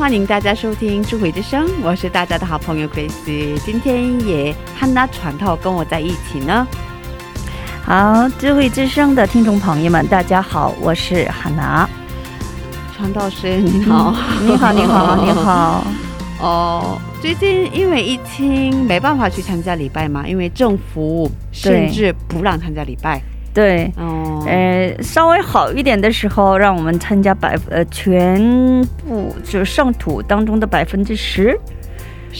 欢迎大家收听《智慧之声》，我是大家的好朋友 Grace。今天也汉娜传套跟我在一起呢。好，智慧之声的听众朋友们，大家好，我是汉娜。传道师你好，你好，你好，你。好。哦，最近因为疫情没办法去参加礼拜嘛，因为政府甚至不让参加礼拜。对，哦，呃，稍微好一点的时候，让我们参加百呃全部就是圣土当中的百分之十，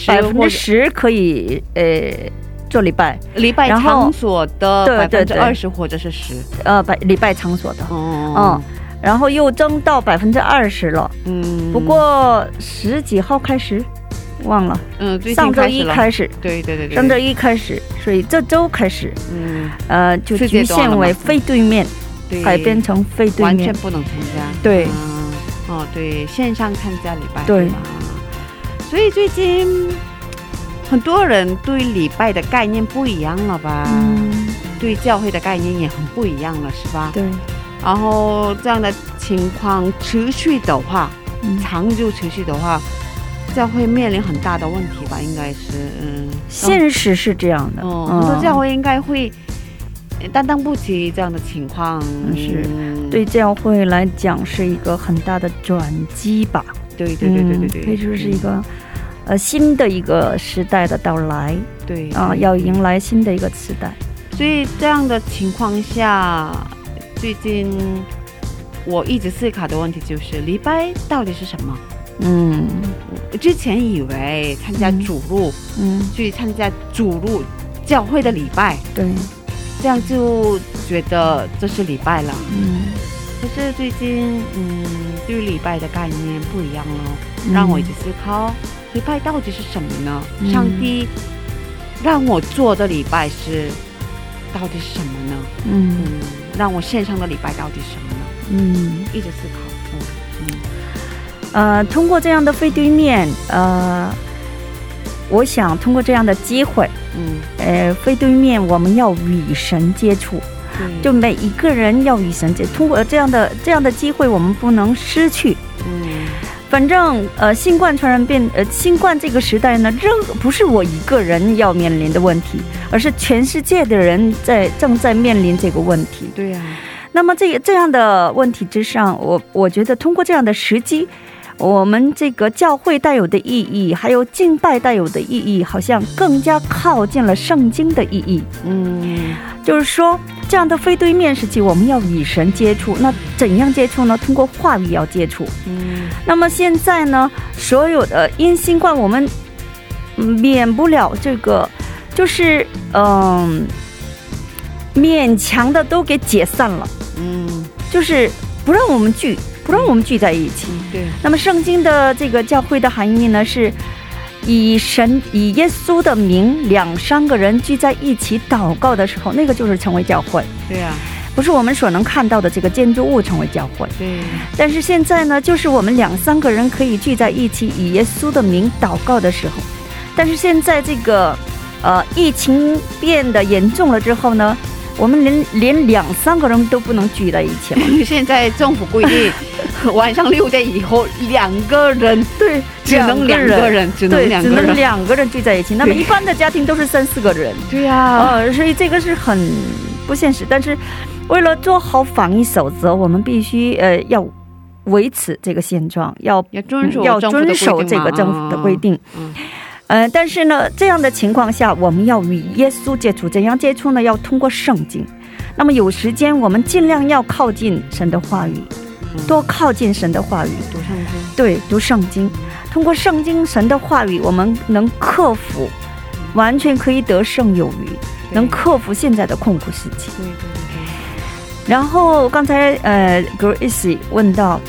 百分之十可以呃做礼拜，礼拜场所的对百分之二十或者是十。呃百礼拜场所的，哦。嗯，然后又增到百分之二十了。嗯。不过十几号开始，忘了，嗯，最近上周一开始，对对对对，上周一开始，所以这周开始，嗯，呃，就局限为非对面，对。改编成非对面。完全。不能参加。对。嗯，哦，对，线上参加礼拜对吧？所以最近很多人对礼拜的概念不一样了吧？嗯，对教会的概念也很不一样了，是吧？对，然后这样的情况持续的话，嗯，长久持续的话，教会面临很大的问题吧？应该是，嗯，现实是这样的，哦，嗯很多教会应该会呃担当不起这样的情况，是嗯对教会来讲是一个很大的转机吧。对对对对对对，嗯可以说是一个呃新的一个时代的到来对啊，对要迎来新的一个时代。所以这样的情况下，最近我一直思考的问题就是礼拜到底是什么？嗯我之前以为参加主路、嗯，去参加主路教会的礼拜，对，这样就觉得这是礼拜了。嗯，可是最近，嗯，对于礼拜的概念不一样了，嗯让我一直思考，礼拜到底是什么呢？嗯上帝让我做的礼拜是到底是什么呢？嗯嗯，让我线上的礼拜到底是什么呢？嗯一直思考。嗯呃，通过这样的非对面，呃，我想通过这样的机会，嗯。呃，非对面我们要与神接触，嗯，就每一个人要与神接，通过这样的这样的机会，我们不能失去。嗯。反正呃，新冠传染病呃，新冠这个时代呢，任何不是我一个人要面临的问题，而是全世界的人在正在面临这个问题。对呀、那么这这样的问题之上，我我觉得通过这样的时机，我们这个教会带有的意义，还有敬拜带有的意义，好像更加靠近了圣经的意义。嗯就是说，这样的非对面时期，我们要与神接触。那怎样接触呢？通过话语要接触。嗯那么现在呢，所有的因新冠，我们嗯免不了这个，就是嗯、勉强的都给解散了，嗯，就是不让我们聚，不让我们聚在一起。对，那么圣经的这个教会的含义呢，是以神以耶稣的名，两三个人聚在一起祷告的时候，那个就是成为教会，对啊、不是我们所能看到的这个建筑物成为教会。对，但是现在呢，就是我们两三个人可以聚在一起，以耶稣的名祷告的时候。但是现在这个呃疫情变得严重了之后呢，我们连连两三个人都不能聚在一起了。现在政府规定，晚上六点以后两个人对，只能两个人，只能对，只能两个人。两个人聚在一起。那么一般的家庭都是三四个人，对呀、呃，所以这个是很不现实。但是为了做好防疫守则，我们必须呃要维持这个现状，要要遵守要遵守这个政府的规。定。嗯呃，但是呢，这样的情况下，我们要与耶稣接触，怎样接触呢？要通过圣经。那么有时间，我们尽量要靠近神的话语，多靠近神的话语，读圣经，对，读圣经。通过圣经神的话语，我们能克服，完全可以得胜有余，能克服现在的困苦时期。对对对然后刚才呃，Grace 问到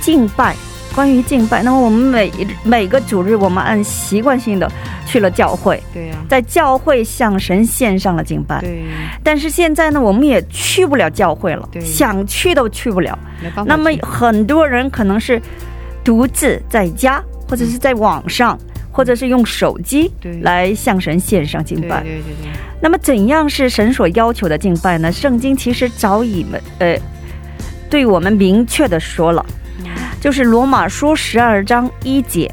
敬拜，关于敬拜，那么我们每每个主日，我们按习惯性的去了教会，对呀，在教会向神献上了敬拜。对，但是现在呢，我们也去不了教会了，对想去都去不了。那么很多人可能是独自在家，或者是在网上，或者是用手机来向神献上敬拜。对对对对，那么怎样是神所要求的敬拜呢？圣经其实早已呃对我们明确的说了，就是罗马书十二章一节。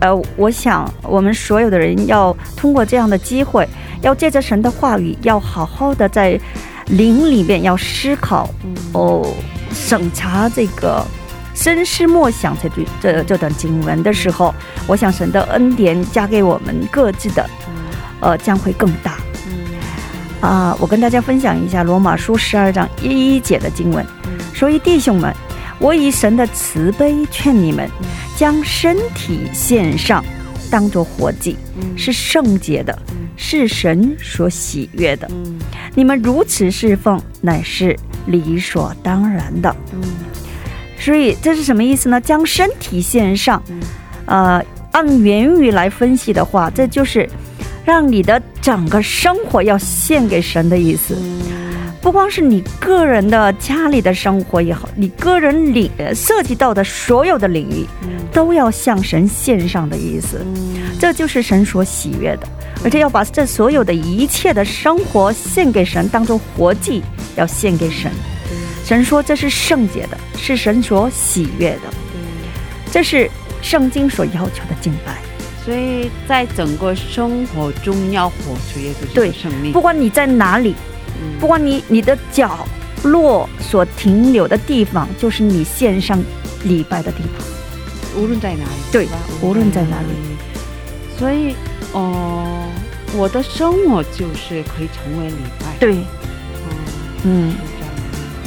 呃，我想我们所有的人要通过这样的机会，要借着神的话语，要好好的在灵里面要思考哦，审查这个深思默想这句这这段经文的时候，我想神的恩典加给我们各自的，呃，将会更大。啊、我跟大家分享一下罗马书十二章一一节的经文。所以弟兄们，我以神的慈悲劝你们，将身体献上，当作活祭，是圣洁的，是神所喜悦的。你们如此侍奉，乃是理所当然的。所以这是什么意思呢？将身体献上，呃，按原语来分析的话，这就是让你的整个生活要献给神的意思。不光是你个人的家里的生活也好，你个人领呃涉及到的所有的领域，都要向神献上的意思。这就是神所喜悦的，而且要把这所有的一切的生活献给神，当做活祭，要献给神。神说这是圣洁的，是神所喜悦的，这是圣经所要求的敬拜。所以在整个生活中要活出耶稣的生命不。管你在哪里，不管你你的角落所停留的地方，就是你献上礼拜的地方。无论在哪里，对无论在哪里。所以，哦、我的生活就是可以成为礼拜。对，嗯。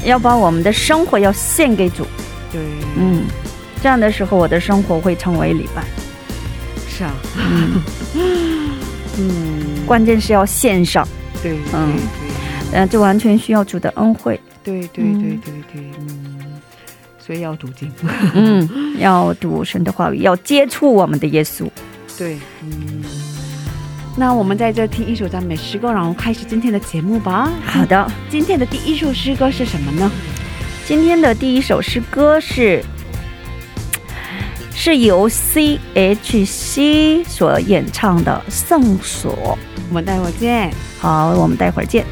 要把我们的生活要献给主。对，嗯，这样的时候，我的生活会成为礼拜。是啊，嗯，嗯，关键是要献上，对，嗯。对呃，这完全需要主的恩惠。对对对对对对，嗯，所以要读经。嗯，要读神的话语，要接触我们的耶稣。对，嗯。那我们在这听一首赞美诗歌，然后开始今天的节目吧。好的，今天的第一首诗歌是什么呢？今天的第一首诗歌是是由 C.H.C 所演唱的《圣所》。我们待会儿见。好，我们待会儿见。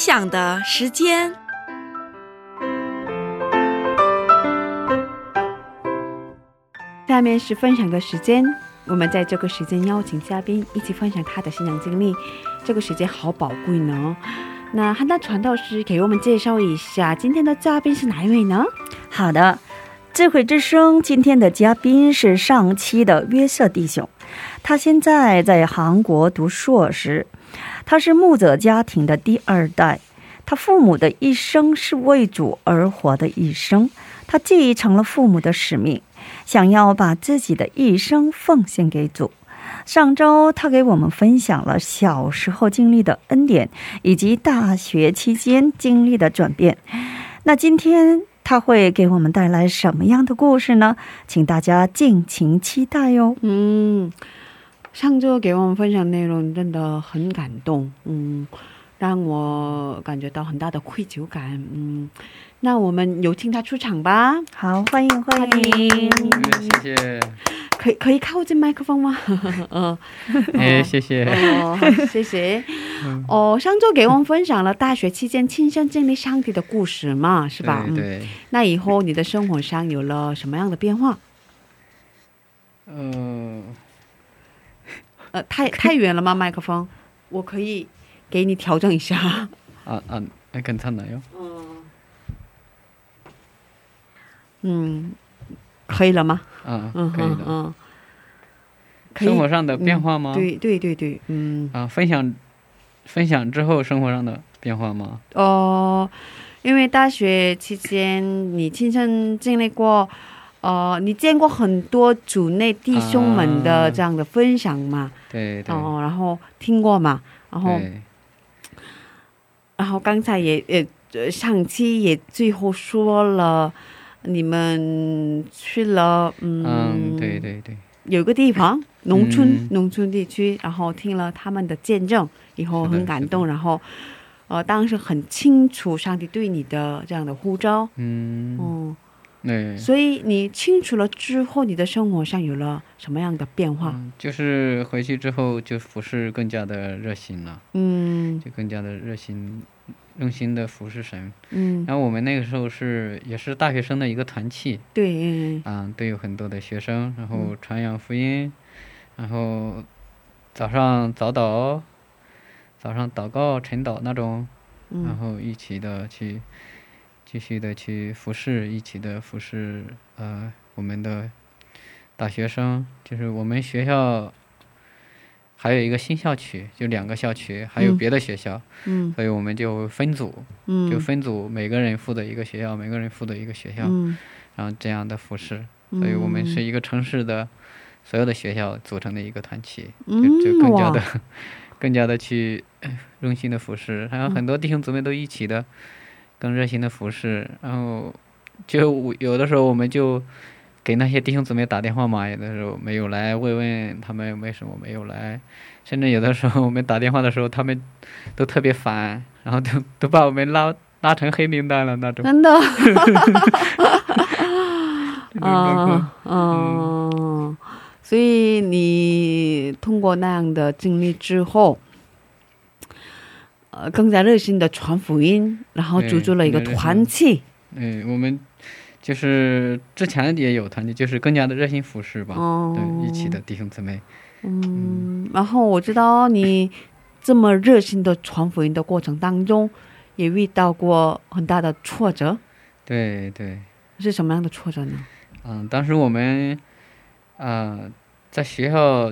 分享的时间。下面是分享的时间，我们在这个时间邀请嘉宾一起分享他的信仰经历，这个时间好宝贵呢。那汉娜传道师给我们介绍一下今天的嘉宾是哪一位呢？好的，智慧之声今天的嘉宾是上期的约瑟弟兄，他现在在韩国读硕士，他是牧者家庭的第二代，他父母的一生是为主而活的一生，他继承了父母的使命，想要把自己的一生奉献给主。上周他给我们分享了小时候经历的恩典，以及大学期间经历的转变。那今天他会给我们带来什么样的故事呢？请大家敬请期待哟。嗯，上周给我们分享内容真的很感动，嗯，让我感觉到很大的愧疚感，嗯，那我们有请他出场吧。好，欢迎欢迎。谢谢。可以可以靠近麦克风吗？嗯，哎，谢谢，哦，谢谢。哦，上周给我们分享了大学期间亲身经历上帝的故事嘛，是吧？对。那以后你的生活上有了什么样的变化？嗯，呃，太太远了吗？麦克风，我可以给你调整一下。啊啊，那괜찮나 요？ 嗯，可以了吗？嗯嗯，可以的。嗯，生活上的变化吗？对对对对，嗯。啊，分享分享之后生活上的变化吗？哦，因为大学期间你亲身经历过， 呃，你见过很多组内弟兄们的这样的分享嘛？对对。哦，然后听过嘛？然后，然后刚才也也上期也最后说了。你们去了，嗯，对对对，有个地方，农村农村地区，然后听了他们的见证，以后很感动，然后，呃，当时很清楚上帝对你的这样的呼召，嗯，哦，对，所以你清楚了之后，你的生活上有了什么样的变化？就是回去之后就服侍更加的热心了，嗯，就更加的热心。用心的服侍神，嗯，然后我们那个时候是也是大学生的一个团契，对，啊，都有很多的学生，然后传扬福音，然后早上早祷，早上祷告晨祷那种，然后一起的去继续的去服侍，一起的服侍，呃，我们的大学生，就是我们学校。还有一个新校区，就两个校区，还有别的学校，嗯，所以我们就分组，嗯，就分组，每个人负责一个学校，每个人负责一个学校，嗯，然后这样的服侍，所以我们是一个城市的所有的学校组成的一个团体，就就更加的，更加的去用心的服侍，还有很多弟兄姊妹都一起的，更热心的服侍，然后就有的时候我们就。给那些弟兄姊妹打电话嘛，有的时候没有来，慰问他们为什么没有来，甚至有的时候我们打电话的时候，他们都特别烦，然后都都把我们拉拉成黑名单了那种。真的。啊啊！所以你通过那样的经历之后，呃，更加热心的传福音，然后组织了一个团契。嗯，我们。就是之前也有团体，就是更加的热心服侍吧，对一起的弟兄姊妹。嗯，然后我知道你这么热心的传福音的过程当中，也遇到过很大的挫折。对对，是什么样的挫折呢？嗯，当时我们啊在学校，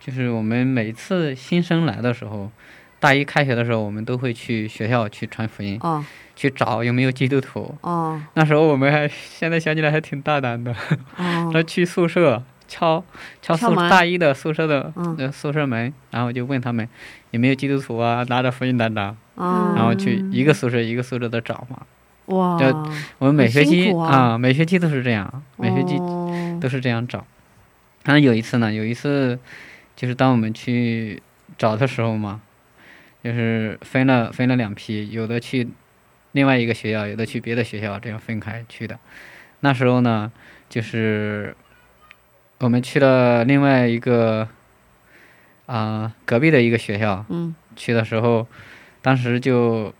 就是我们每次新生来的时候，大一开学的时候，我们都会去学校去传福音。哦。去找有没有基督徒。哦，那时候我们还现在想起来还挺大胆的，那去宿舍敲敲宿大一的宿舍的宿舍门，然后就问他们有没有基督徒啊，拿着福音单张，然后去一个宿舍一个宿舍的找嘛。哇，我们每学期啊，每学期都是这样，每学期都是这样找。然后有一次呢，有一次就是当我们去找的时候嘛，就是分了分了两批，有的去。另外一个学校，有的去别的学校，这样分开去的。那时候呢，就是我们去了另外一个啊隔壁的一个学校。嗯。去的时候，当时就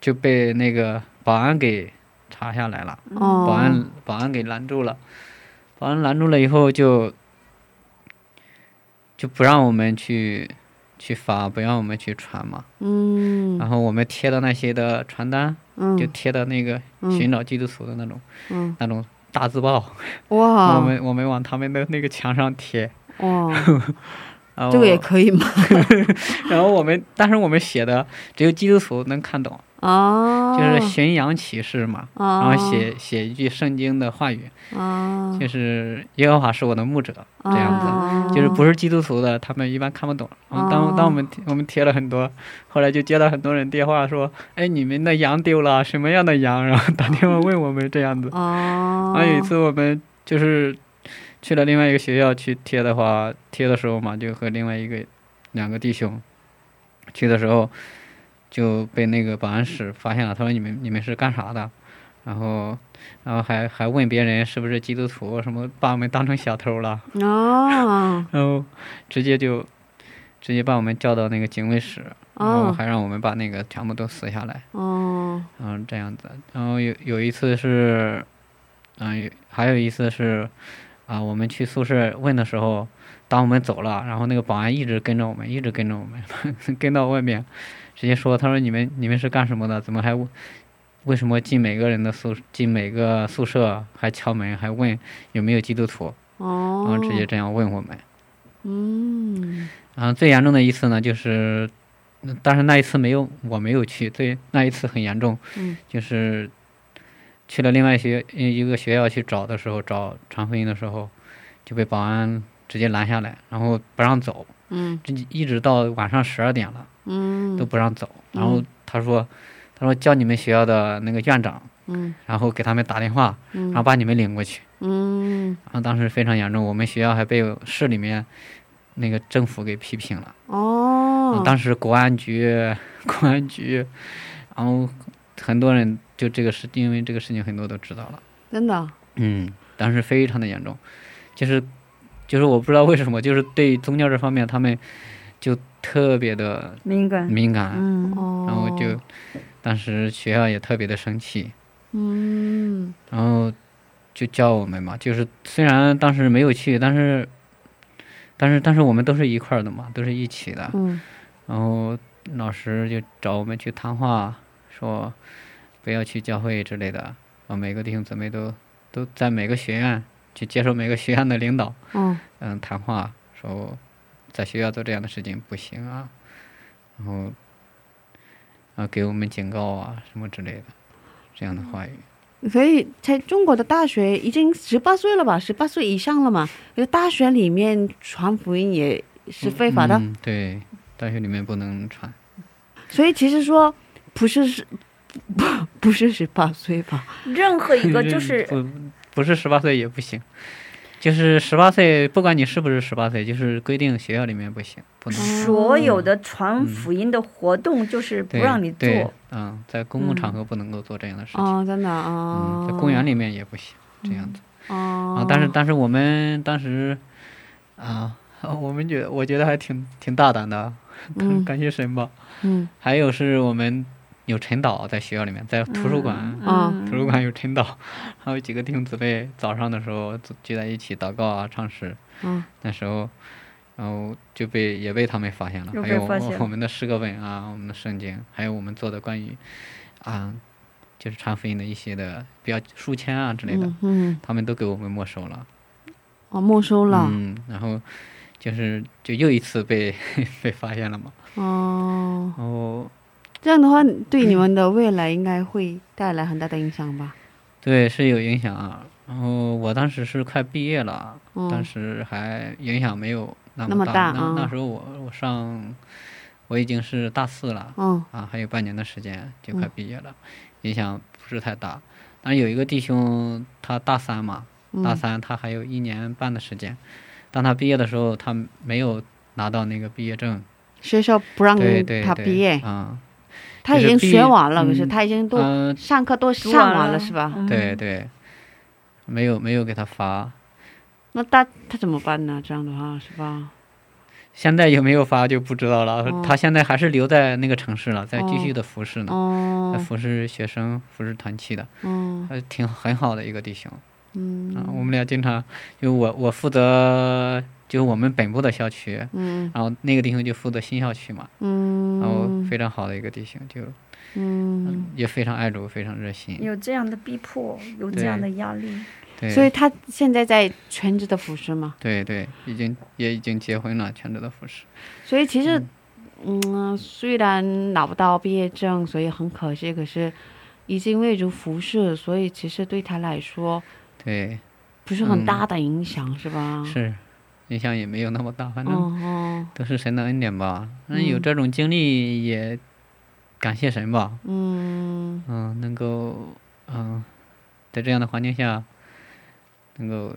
就被那个保安给查下来了，保安保安给拦住了，保安拦住了以后就就不让我们去去发，不让我们去传嘛。嗯。然后我们贴的那些的传单，就贴的那个寻找基督徒的那种，那种大字报。哇。我们我们往他们的那个墙上贴。哇。这个也可以吗？然后我们，但是我们写的只有基督徒能看懂，哦，就是巡洋启示嘛，然后写写一句圣经的话语，哦，就是耶和华是我的牧者这样子，就是不是基督徒的，他们一般看不懂。当当我们我们贴了很多，后来就接到很多人电话说，哎，你们的羊丢了，什么样的羊？然后打电话问我们这样子。哦，然后有一次我们就是。去了另外一个学校去贴的话，贴的时候嘛，就和另外一个两个弟兄去的时候就被那个保安室发现了。他说：“你们你们是干啥的？”然后然后还还问别人是不是基督徒，什么把我们当成小偷了。哦。然后直接就直接把我们叫到那个警卫室，然后还让我们把那个全部都撕下来。哦。嗯，这样子。然后有有一次是，嗯，还有一次是。啊，我们去宿舍问的时候，当我们走了，然后那个保安一直跟着我们，一直跟着我们，跟到外面，直接说：“他说你们你们是干什么的？怎么还为什么进每个人的宿进每个宿舍还敲门，还问有没有基督徒？”哦，然后直接这样问我们。嗯。然后最严重的一次呢，就是，但是那一次没有我没有去，最那一次很严重。嗯。就是。去了另外学一个学校去找的时候，找传福音的时候，就被保安直接拦下来，然后不让走。嗯。这一直到晚上十二点了。嗯。都不让走，然后他说：“他说叫你们学校的那个院长。嗯。然后给他们打电话，然后把你们领过去。嗯。然后当时非常严重，我们学校还被市里面那个政府给批评了。哦。当时公安局，公安局，然后很多人。就这个事，因为这个事情很多都知道了，真的。嗯，当时非常的严重，就是，就是我不知道为什么，就是对宗教这方面，他们就特别的敏感，敏感。嗯哦。然后就，当时学校也特别的生气。嗯。然后就叫我们嘛，就是虽然当时没有去，但是，但是，但是我们都是一块儿的嘛，都是一起的。嗯。然后老师就找我们去谈话，说。不要去教会之类的，啊，每个弟兄姊妹都都在每个学院去接受每个学院的领导，嗯，嗯，谈话说，在学校做这样的事情不行啊，然后啊，给我们警告啊，什么之类的，这样的话语。所以，在中国的大学已经十八岁了吧？十八岁以上了嘛？因大学里面传福音也是非法的。对，大学里面不能传。所以，其实说不是是。不 不是十八岁吧？任何一个 就是不不是十八岁也不行，就是十八岁，不管你是不是十八岁，就是规定学校里面不行，不能。所有的传福音的活动就是不让你做。嗯，在公共场合不能够做这样的事情。哦，真的啊。在公园里面也不行，这样子。哦。啊，但是但是我们当时啊，我们觉我觉得还挺挺大胆的，感谢神吧。嗯。还有是我们。有晨导在学校里面，在图书馆，图书馆有晨导，还有几个弟兄姊妹早上的时候聚在一起祷告啊、唱诗。那时候，然后就被也被他们发现了，还有我们的诗歌本啊、我们的圣经，还有我们做的关于啊，就是传福音的一些的比较书签啊之类的，他们都给我们没收了。哦，没收了。嗯，然后就是就又一次被 被发现了嘛。哦。然后。这样的话，对你们的未来应该会带来很大的影响吧？对，是有影响啊。然后我当时是快毕业了，当时还影响没有那么大。那那时候我我上我已经是大四了，啊，还有半年的时间就快毕业了，影响不是太大。但是有一个弟兄，他大三嘛，大三他还有一年半的时间。当他毕业的时候，他没有拿到那个毕业证，学校不让他毕业啊。他已经学完了，不是他已经都上课都上完了，是吧？对对，没有没有给他发。那他他怎么办呢？这样的话是吧？现在有没有发就不知道了。他现在还是留在那个城市了，在继续的服侍呢，在服侍学生、服侍团契的，还挺很好的一个弟兄。嗯，啊，我们俩经常，就我我负责就我们本部的校区，嗯，然后那个弟兄就负责新校区嘛，嗯，然后非常好的一个弟兄，就，嗯，也非常爱主，非常热心。有这样的逼迫，有这样的压力，对，所以他现在在全职的服侍嘛？对对，已经也已经结婚了，全职的服侍。所以其实，嗯，虽然拿不到毕业证，所以很可惜，可是已经为主服侍，所以其实对他来说。对，不是很大的影响，是吧？是，影响也没有那么大，反正都是神的恩典吧。那有这种经历也感谢神吧。嗯嗯，能够嗯，在这样的环境下，能够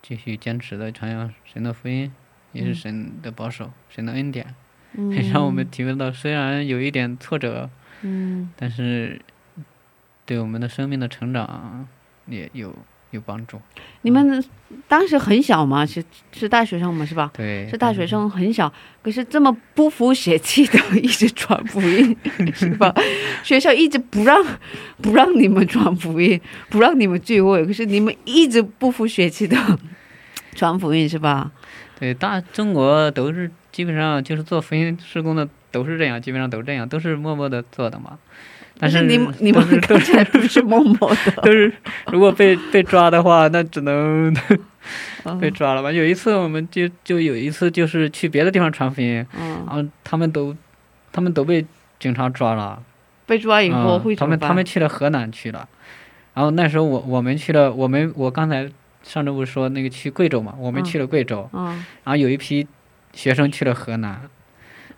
继续坚持的传扬神的福音，也是神的保守，神的恩典，让我们体会到虽然有一点挫折，嗯，但是对我们的生命的成长。也有有帮助。你们当时很小嘛，是是大学生嘛，是吧？对，是大学生，很小。可是这么不服血气的，一直传福音，是吧？学校一直不让不让你们传福音，不让你们聚会。可是你们一直不服血气的 传福音，是吧？对，大中国都是基本上就是做福音施工的都是这样，基本上都这样，都是默默的做的嘛。但是你你们都是不是默默的，都是如果被被抓的话，那只能 被抓了吧。有一次我们就就有一次就是去别的地方传福音，然后他们都他们都被警察抓了。被抓以后会他们他们去了河南去了，然后那时候我我们去了，我们我刚才上周不是说那个去贵州嘛，我们去了贵州，然后有一批学生去了河南。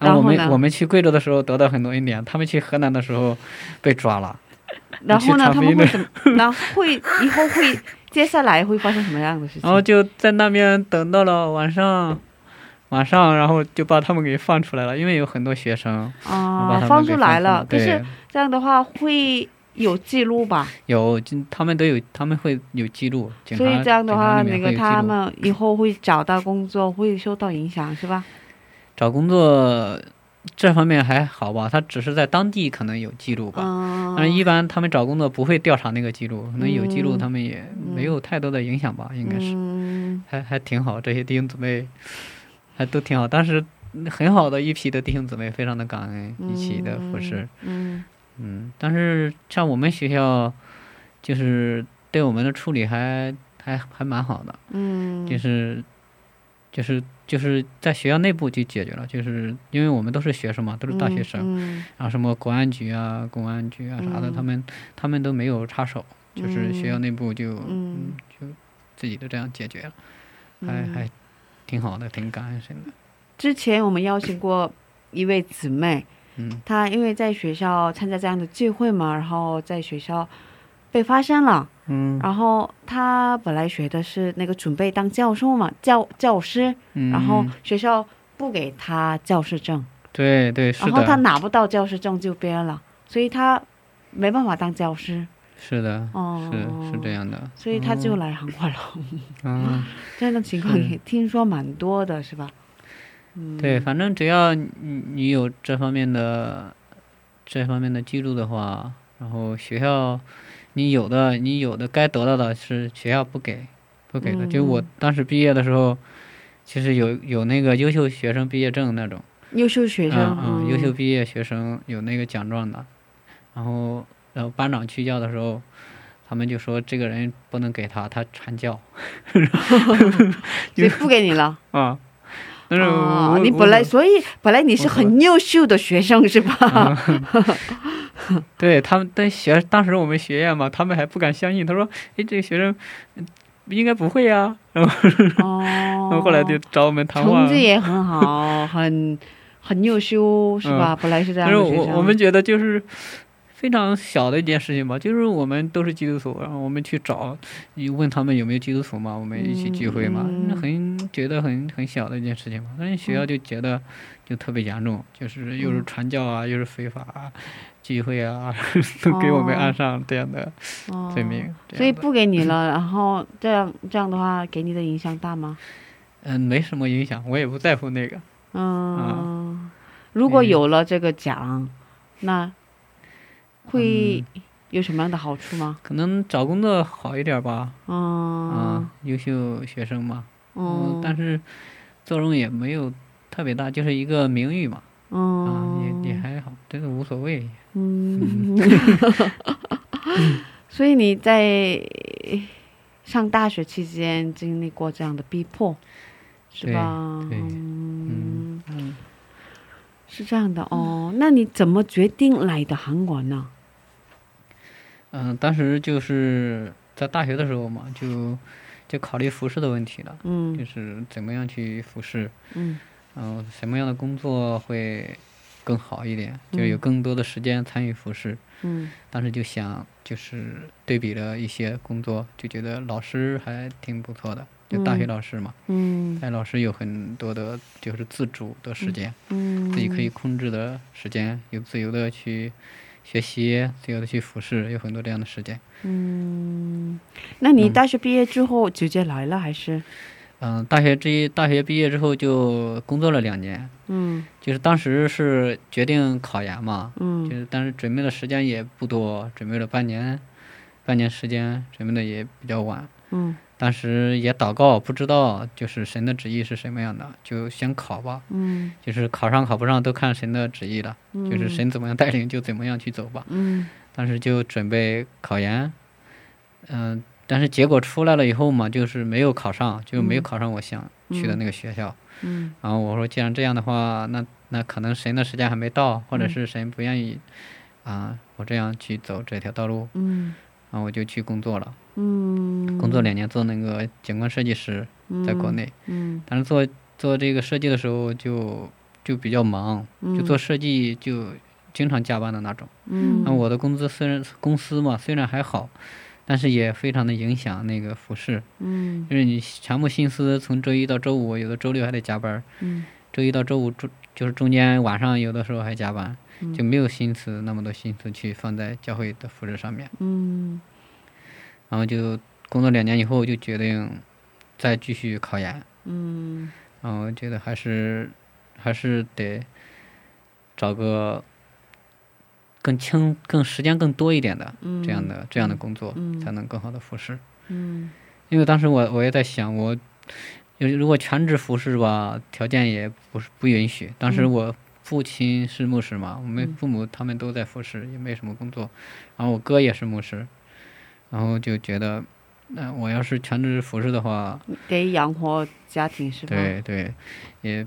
然后我们我们去贵州的时候得到很多恩典，他们去河南的时候被抓了。然后呢？他们会怎么？然后会以后会接下来会发生什么样的事情？然后就在那边等到了晚上，晚上然后就把他们给放出来了，因为有很多学生啊，放出来了。可是这样的话会有记录吧？有，他们都有，他们会有记录。所以这样的话，那个他们以后会找到工作，会受到影响，是吧？找工作这方面还好吧，他只是在当地可能有记录吧，但是一般他们找工作不会调查那个记录，可能有记录他们也没有太多的影响吧，应该是，还还挺好，这些弟兄姊妹还都挺好，当时很好的一批的弟兄姊妹，非常的感恩一起的服侍，嗯。嗯，但是像我们学校就是对我们的处理还还还蛮好的，嗯，就是就是。就是在学校内部就解决了，就是因为我们都是学生嘛，都是大学生，然后什么国安局啊、公安局啊啥的，他们他们都没有插手，就是学校内部就就自己都这样解决了，还还挺好的，挺感恩神的。之前我们邀请过一位姊妹，嗯，她因为在学校参加这样的聚会嘛，然后在学校被发现了。嗯，然后他本来学的是那个准备当教授嘛，教教师，然后学校不给他教师证，对对，然后他拿不到教师证就编了，所以他没办法当教师。是的，哦，是是这样的，所以他就来韩国了。嗯，这样的情况也听说蛮多的，是吧？嗯，对，反正只要你你有这方面的这方面的记录的话，然后学校。你有的，你有的该得到的是学校不给，不给的。就我当时毕业的时候，其实有有那个优秀学生毕业证那种。优秀学生。嗯，优秀毕业学生有那个奖状的，然后然后班长去要的时候，他们就说这个人不能给他，他传教。就不给你了。啊。啊，你本来所以本来你是很优秀的学生是吧？对他们，但学当时我们学院嘛，他们还不敢相信。他说：“哎，这个学生应该不会呀。”然后，然后后来就找我们谈话。成绩也很好，很很优秀，是吧？本来是这样。但是我我们觉得就是非常小的一件事情吧，就是我们都是基督徒，然后我们去找，你问他们有没有基督徒嘛，我们一起聚会嘛，那很觉得很很小的一件事情嘛。但是学校就觉得就特别严重，就是又是传教啊，又是非法。聚会啊，都给我们安上这样的罪名，所以不给你了。然后这样这样的话，给你的影响大吗？嗯，没什么影响，我也不在乎那个。嗯，如果有了这个奖，那会有什么样的好处吗？可能找工作好一点吧。嗯，优秀学生嘛。嗯，但是作用也没有特别大，就是一个名誉嘛。嗯，也也还好，真的无所谓。嗯，所以你在上大学期间经历过这样的逼迫，是吧？对，嗯嗯，是这样的哦。那你怎么决定来的韩国呢？嗯，当时就是在大学的时候嘛，就就考虑服饰的问题了。嗯，就是怎么样去服饰。嗯，然后什么样的工作会更好一点，就有更多的时间参与服饰。嗯，当时就想，就是对比了一些工作，就觉得老师还挺不错的，就大学老师嘛。嗯，哎，老师有很多的，就是自主的时间，嗯，自己可以控制的时间，有自由的去。学习，自由的去服侍，有很多这样的时间。嗯，那你大学毕业之后直接来了还是？嗯，大学这大学毕业之后就工作了两年。嗯，就是当时是决定考研嘛。嗯，就是但是准备的时间也不多，准备了半年，半年时间，准备的也比较晚。嗯。当时也祷告，不知道就是神的旨意是什么样的，就先考吧。嗯，就是考上考不上都看神的旨意了。嗯，就是神怎么样带领就怎么样去走吧。嗯，当时就准备考研，嗯，但是结果出来了以后嘛，就是没有考上，就没有考上我想去的那个学校。嗯，然后我说，既然这样的话，那那可能神的时间还没到，或者是神不愿意啊，我这样去走这条道路。嗯，然后我就去工作了。嗯，工作两年做那个景观设计师，在国内。嗯，但是做做这个设计的时候就就比较忙，就做设计就经常加班的那种。嗯，那我的工资虽然公司嘛虽然还好，但是也非常的影响那个服饰。嗯，就是你全部心思从周一到周五，有的周六还得加班。嗯，周一到周五中就是中间晚上有的时候还加班，就没有心思那么多心思去放在教会的服饰上面。嗯。然后就工作两年以后，就决定再继续考研。嗯。然后觉得还是还是得找个更轻、更时间更多一点的这样的这样的工作，才能更好的服侍。嗯。因为当时我我也在想，我如果全职服侍吧，条件也不是不允许。当时我父亲是牧师嘛，我们父母他们都在服侍，也没什么工作。然后我哥也是牧师。然后就觉得，那我要是全职服侍的话，得养活家庭是吧？对对，也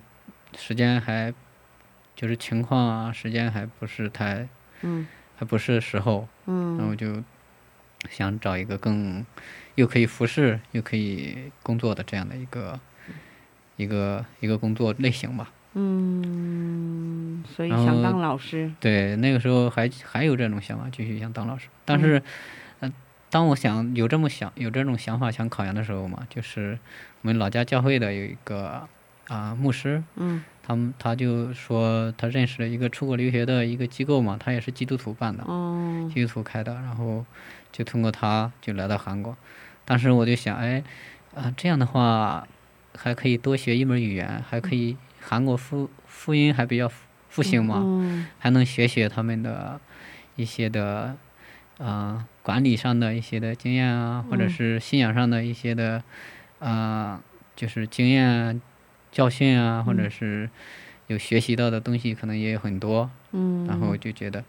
时间还就是情况啊，时间还不是太，嗯，还不是时候，嗯，然后就想找一个更又可以服侍又可以工作的这样的一个一个一个工作类型吧。嗯，所以想当老师。对，那个时候还还有这种想法，继续想当老师，但是。当我想有这么想有这种想法想考研的时候嘛，就是我们老家教会的有一个啊牧师，嗯，他们他就说他认识了一个出国留学的一个机构嘛，他也是基督徒办的，哦，基督徒开的，然后就通过他就来到韩国。当时我就想，哎，啊这样的话还可以多学一门语言，还可以韩国复复音还比较复兴嘛，还能学学他们的一些的。啊，管理上的一些的经验啊，或者是信仰上的一些的，啊，就是经验、教训啊，或者是有学习到的东西，可能也有很多。嗯。然后就觉得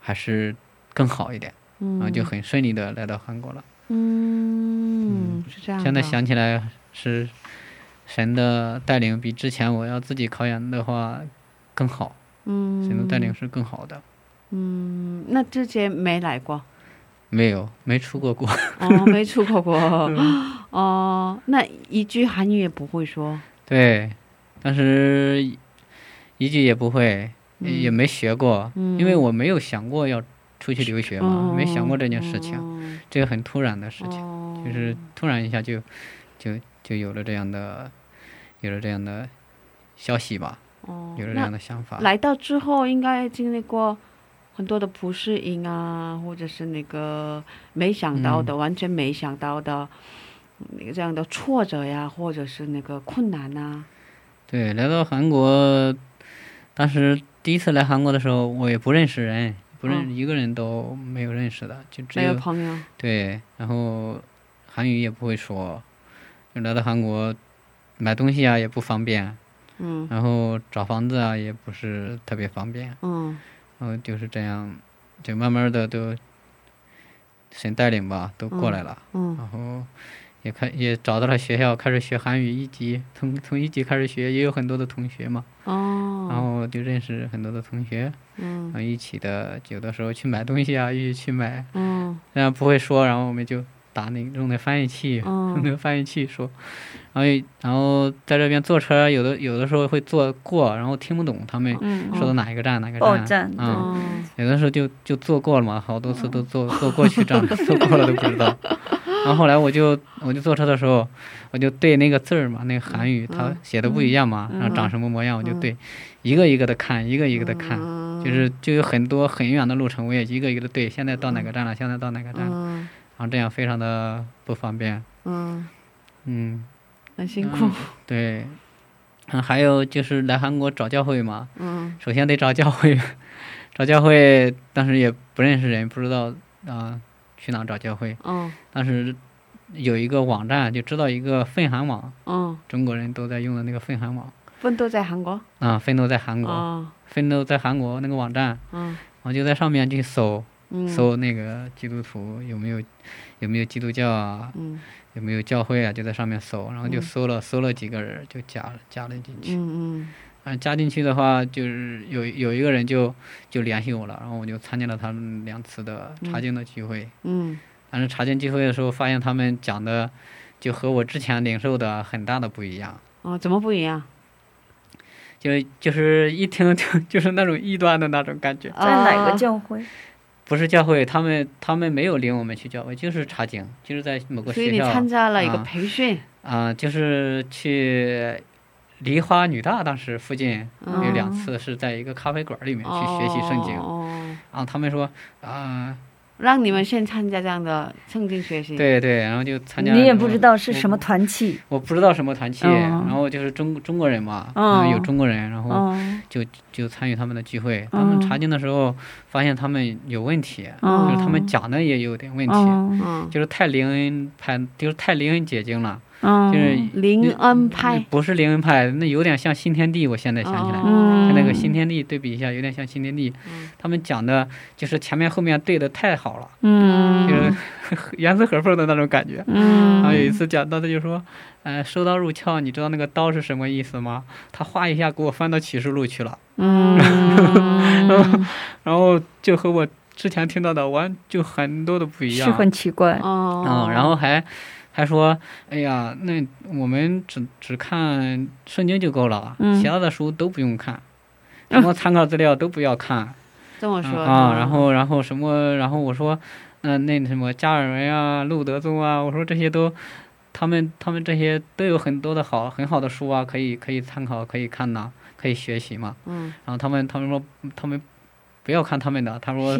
还是更好一点。嗯。然后就很顺利的来到韩国了。嗯。是这样。现在想起来是神的带领，比之前我要自己考研的话更好。嗯。神的带领是更好的。嗯，那之前没来过，没有，没出过国。哦，没出过国。哦，那一句韩语也不会说。对，当时一句也不会，也没学过，因为我没有想过要出去留学嘛，没想过这件事情，这个很突然的事情，就是突然一下就就就有了这样的，有了这样的消息吧，有了这样的想法。来到之后，应该经历过。很多的不适应啊，或者是那个没想到的，完全没想到的，那个这样的挫折呀，或者是那个困难呐？对，来到韩国，当时第一次来韩国的时候，我也不认识人，不认识一个人都没有认识的，就只有朋友。对，然后韩语也不会说，就来到韩国买东西啊也不方便，嗯，然后找房子啊也不是特别方便，嗯，然后就是这样，就慢慢的都神带领吧，都过来了，嗯，然后。也开也找到了学校，开始学韩语一级，从从一级开始学，也有很多的同学嘛。哦。然后就认识很多的同学。嗯。然后一起的，有的时候去买东西啊，一起去买。嗯。然后不会说，然后我们就打那用那翻译器，用那个翻译器说。然后然后在这边坐车，有的有的时候会坐过，然后听不懂他们说的哪一个站哪个站。嗯。有的时候就就坐过了嘛，好多次都坐坐过去站，坐过了都不知道。然后后来我就我就坐车的时候，我就对那个字儿嘛，那个韩语它写的不一样嘛，然后长什么模样我就对，一个一个的看，一个一个的看，就是就有很多很远的路程，我也一个一个的对，现在到哪个站了？现在到哪个站？然后这样非常的不方便。嗯嗯，很辛苦。对，嗯，还有就是来韩国找教会嘛。嗯。首先得找教会，找教会，当时也不认识人，不知道啊。去哪找教会？嗯，当时有一个网站，就知道一个奋韩网。嗯，中国人都在用的那个奋韩网。奋斗在韩国。啊，奋斗在韩国。奋斗在韩国那个网站。嗯，我就在上面去搜，搜那个基督徒有没有，有没有基督教啊？嗯，有没有教会啊？就在上面搜，然后就搜了，搜了几个人，就加了，加了进去。嗯嗯。嗯，加进去的话，就是有有一个人就就联系我了，然后我就参加了他们两次的查经的聚会。嗯。但是查经聚会的时候，发现他们讲的就和我之前领受的很大的不一样。哦，怎么不一样？就就是一听就 就是那种异端的那种感觉。在哪个教会？不是教会，他们他们没有领我们去教会，就是查经，就是在某个学校。所以你参加了一个培训。啊，就是去。梨花女大当时附近有两次是在一个咖啡馆里面去学习圣经，然后他们说啊，让你们先参加这样的圣经学习。对对，然后就参加。你也不知道是什么团契。我不知道什么团契，然后就是中中国人嘛，有中国人，然后就就参与他们的聚会。他们查经的时候发现他们有问题，就是他们讲的也有点问题，就是太灵恩派，就是太灵恩解经了。就是灵恩派，不是灵恩派，那有点像新天地。我现在想起来，跟那个新天地对比一下，有点像新天地。他们讲的就是前面后面对的太好了，嗯就是严丝合缝的那种感觉。然后有一次讲到，他就说：“呃，收刀入鞘，你知道那个刀是什么意思吗？”他哗一下给我翻到启示录去了。嗯，然 后然后就和我之前听到的完就很多的不一样，是很奇怪。哦，然后还。还说：“哎呀，那我们只只看圣经就够了，其他的书都不用看，什么参考资料都不要看。”这么说啊？然后，然后什么？然后我说：“嗯，那什么加尔文啊，路德宗啊，我说这些都，他们他们这些都有很多的好很好的书啊，可以可以参考，可以看呐，可以学习嘛。”嗯。然后他们他们说他们。不要看他们的，他说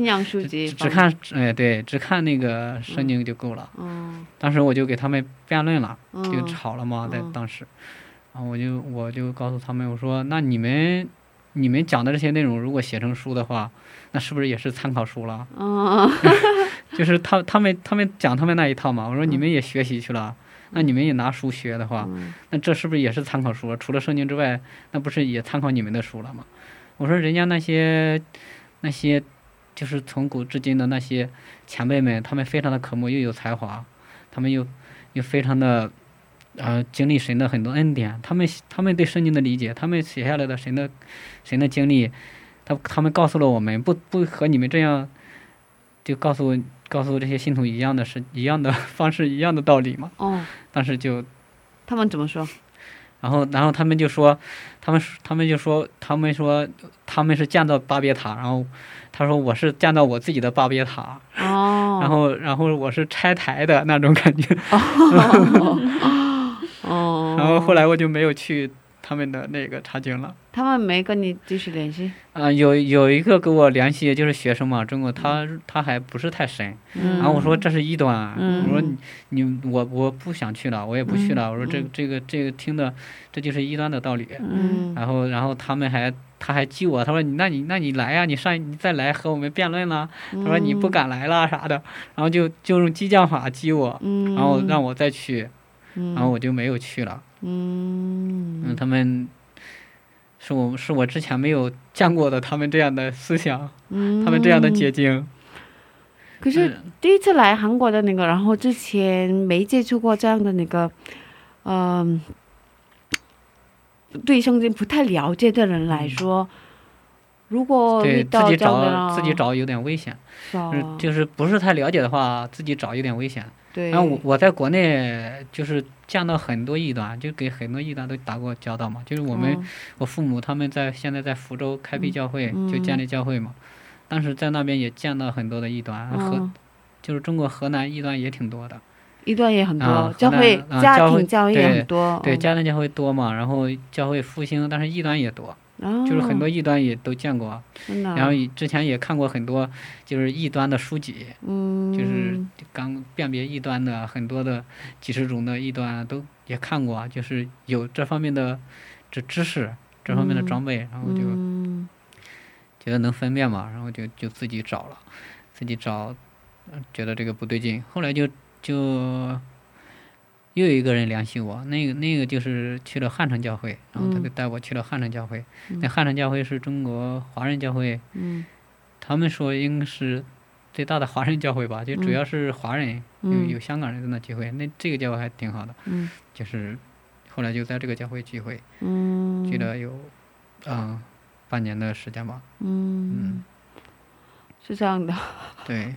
只只看哎对，只看那个圣经就够了。嗯，当时我就给他们辩论了，就吵了嘛，在当时，然后我就我就告诉他们，我说那你们你们讲的这些内容如果写成书的话，那是不是也是参考书了？嗯，就是他他们他们讲他们那一套嘛，我说你们也学习去了，那你们也拿书学的话，那这是不是也是参考书？除了圣经之外，那不是也参考你们的书了吗？我说人家那些。那些就是从古至今的那些前辈们，他们非常的渴慕，又有才华，他们又又非常的呃经历神的很多恩典，他们他们对圣经的理解，他们写下来的神的神的经历，他他们告诉了我们，不不和你们这样，就告诉告诉这些信徒一样的是一样的 方式，一样的道理嘛。哦。当时就他们怎么说？然后，然后他们就说，他们他们就说，他们说他们是建造巴别塔，然后他说我是建造我自己的巴别塔，哦，然后然后我是拆台的那种感觉，哦，然后后来我就没有去他们的那个查经了。他们没跟你继续联系？啊，有有一个跟我联系，就是学生嘛，中国，他他还不是太深。嗯。然后我说这是异端，嗯。我说你你我我不想去了，我也不去了。我说这这个这个听的，这就是异端的道理。嗯。然后然后他们还他还激我，他说你那你那你来呀，你上你再来和我们辩论了。他说你不敢来了啥的，然后就就用激将法激我，然后让我再去，然后我就没有去了。嗯。嗯，他们。是我是我之前没有见过的，他们这样的思想，他们这样的结晶。可是第一次来韩国的那个，然后之前没接触过这样的那个，嗯，对圣经不太了解的人来说，如果对自己找，自己找有点危险。就是不是太了解的话，自己找有点危险。然后我我在国内就是见到很多异端，就给很多异端都打过交道嘛。就是我们我父母他们在现在在福州开辟教会，就建立教会嘛。当时在那边也见到很多的异端，河就是中国河南异端也挺多的。异端也很多，教会家庭教会也很多。对家庭教会多嘛，然后教会复兴，但是异端也多。就是很多异端也都见过，然后之前也看过很多就是异端的书籍，就是刚辨别异端的很多的几十种的异端都也看过，就是有这方面的这知识，这方面的装备，然后就觉得能分辨嘛，然后就就自己找了，自己找，觉得这个不对劲，后来就就。又有一个人联系我，那个那个就是去了汉城教会，然后他就带我去了汉城教会。那汉城教会是中国华人教会，他们说应该是最大的华人教会吧，就主要是华人，有有香港人在那聚会。那这个教会还挺好的，就是后来就在这个教会聚会，聚了有嗯半年的时间吧。嗯，是这样的。对。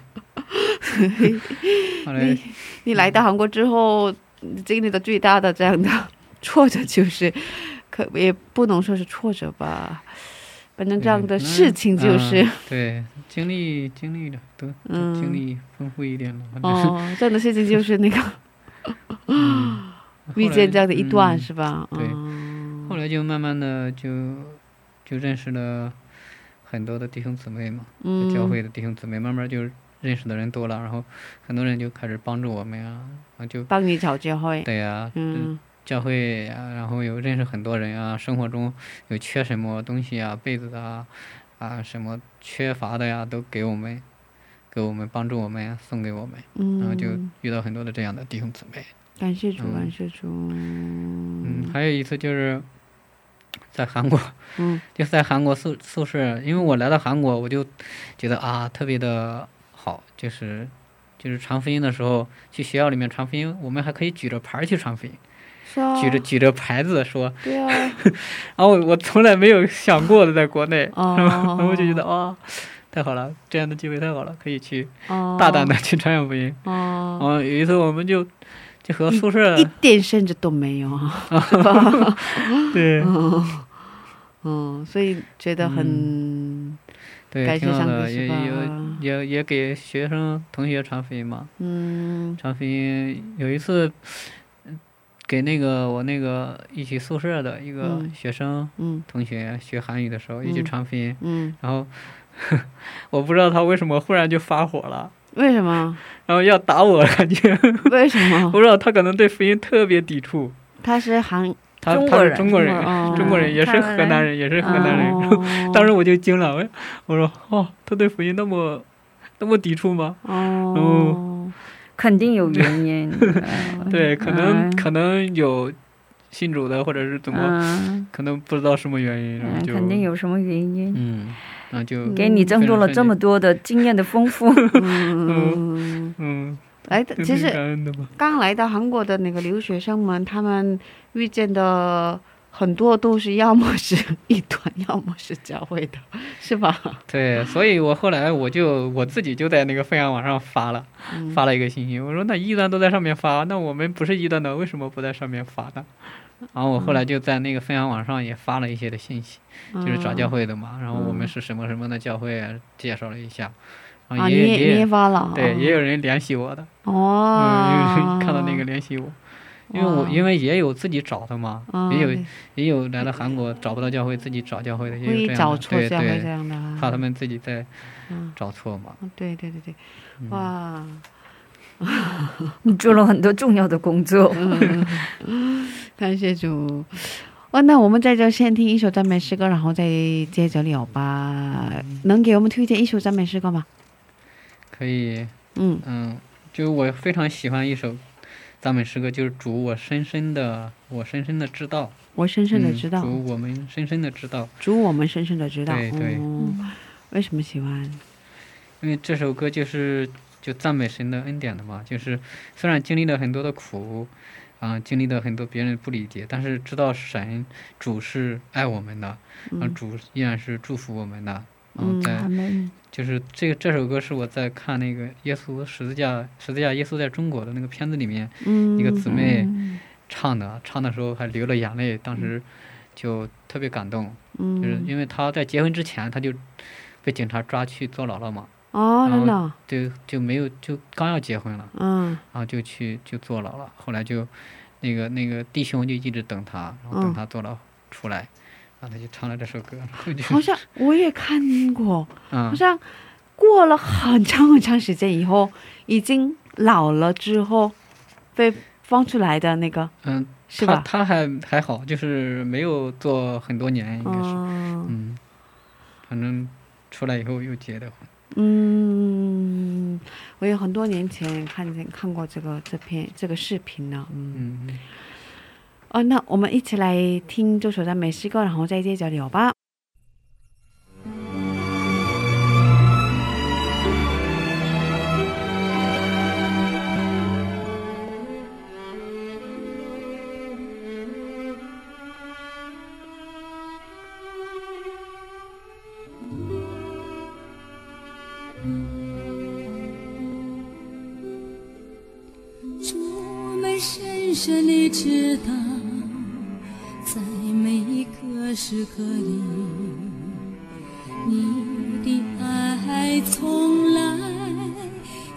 你你来到韩国之后。经历的最大的这样的挫折就是，可也不能说是挫折吧，反正这样的事情就是，对，经历经历的都经历丰富一点了。哦，这样的事情就是那个 遇见这样的一段是吧？对，后来就慢慢的就就认识了很多的弟兄姊妹嘛，教会的弟兄姊妹，慢慢就。认识的人多了，然后很多人就开始帮助我们啊，然后就帮你找教会。对呀，嗯，教会啊，然后有认识很多人啊，生活中有缺什么东西啊，被子啊，啊什么缺乏的呀，都给我们，给我们帮助我们，送给我们，然后就遇到很多的这样的弟兄姊妹。感谢主，感谢主。嗯，还有一次就是在韩国，嗯，就在韩国宿宿舍，因为我来到韩国，我就觉得啊，特别的。好，就是，就是传福音的时候，去学校里面传福音，我们还可以举着牌去传福音，举着举着牌子说。对啊。然后我从来没有想过的，在国内，然后我就觉得哇，太好了，这样的机会太好了，可以去大胆的去传扬福音。哦。有一次我们就就和宿舍一点甚至都没有，对。嗯，所以觉得很。对，挺好的，也也也也给学生同学传福音嘛。嗯。传福音，有一次，给那个我那个一起宿舍的一个学生同学学韩语的时候，一起传福音。嗯。然后，我不知道他为什么忽然就发火了。为什么？然后要打我，感觉。为什么？不知道他可能对福音特别抵触。他是韩。他他是中国人，中国人也是河南人，也是河南人。当时我就惊了，我我说哦，他对福音那么那么抵触吗？哦，肯定有原因。对，可能可能有信主的，或者是怎么，可能不知道什么原因，然后就肯定有什么原因。嗯，那就给你增多了这么多的经验的丰富。嗯嗯。来的其实刚来到韩国的那个留学生们，他们遇见的很多都是要么是异端，要么是教会的，是吧？对，所以我后来我就我自己就在那个分享网上发了，发了一个信息，我说那异端都在上面发，那我们不是异端的，为什么不在上面发呢？然后我后来就在那个分享网上也发了一些的信息，就是找教会的嘛，然后我们是什么什么的教会，介绍了一下。啊，你也你也发了，对，也有人联系我的。哦，嗯，看到那个联系我，因为我因为也有自己找的嘛，也有也有来到韩国找不到教会自己找教会的，也会有这样的，找错对对，怕他们自己在嗯找错嘛。对对对对，嗯哇，你做了很多重要的工作。感谢主。哦，那我们在这先听一首赞美诗歌，然后再接着聊吧。能给我们推荐一首赞美诗歌吗？可以，嗯嗯，就我非常喜欢一首赞美诗歌，就是主我深深的，我深深的知道，我深深的知道，嗯主我们深深的知道，主我们深深的知道。对对嗯为什么喜欢？因为这首歌就是就赞美神的恩典的嘛，就是虽然经历了很多的苦，啊、经历了很多别人不理解，但是知道神主是爱我们的，啊、嗯主依然是祝福我们的，嗯嗯，在就是这个这首歌是我在看那个耶稣十字架十字架耶稣在中国的那个片子里面嗯，一个姊妹嗯。唱的，唱的时候还流了眼泪，当时就特别感动，嗯，就是因为她在结婚之前她就被警察抓去坐牢了嘛，哦，真的，就就没有就刚要结婚了，嗯。然后就去就坐牢了，后来就那个那个弟兄就一直等他，然后等嗯。他坐牢出来，然后他就唱了这首歌，好像我也看过，好嗯像过了很长很长时间以后，已经老了之后被放出来的那个，嗯，是吧？他他还还好，就是没有做很多年，应该是，嗯嗯，反正出来以后又结的婚，嗯，我有很多年前看见看过这个这篇这个视频呢，嗯。嗯嗯。哦，那我们一起来听这首赞美诗歌，然后再接着聊吧。时刻里，你的爱从来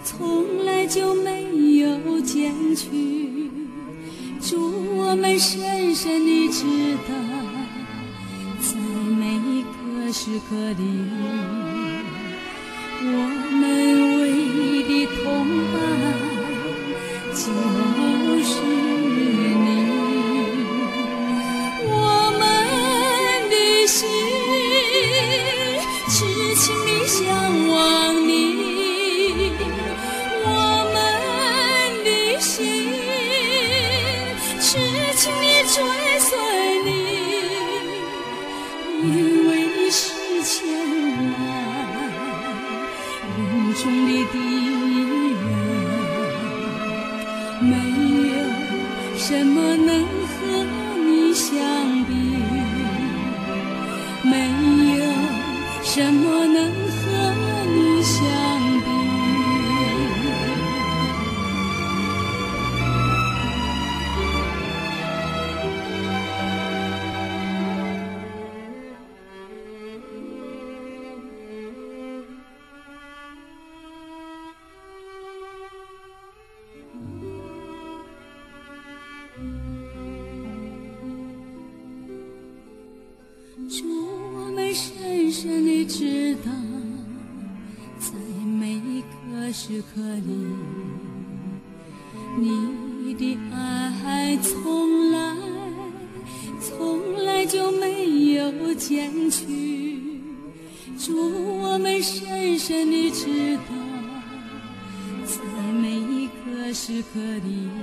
从来就没有减去。主，我们深深地知道，在每一个时刻里。我们唯一的同伴就是痴情的向往时刻的。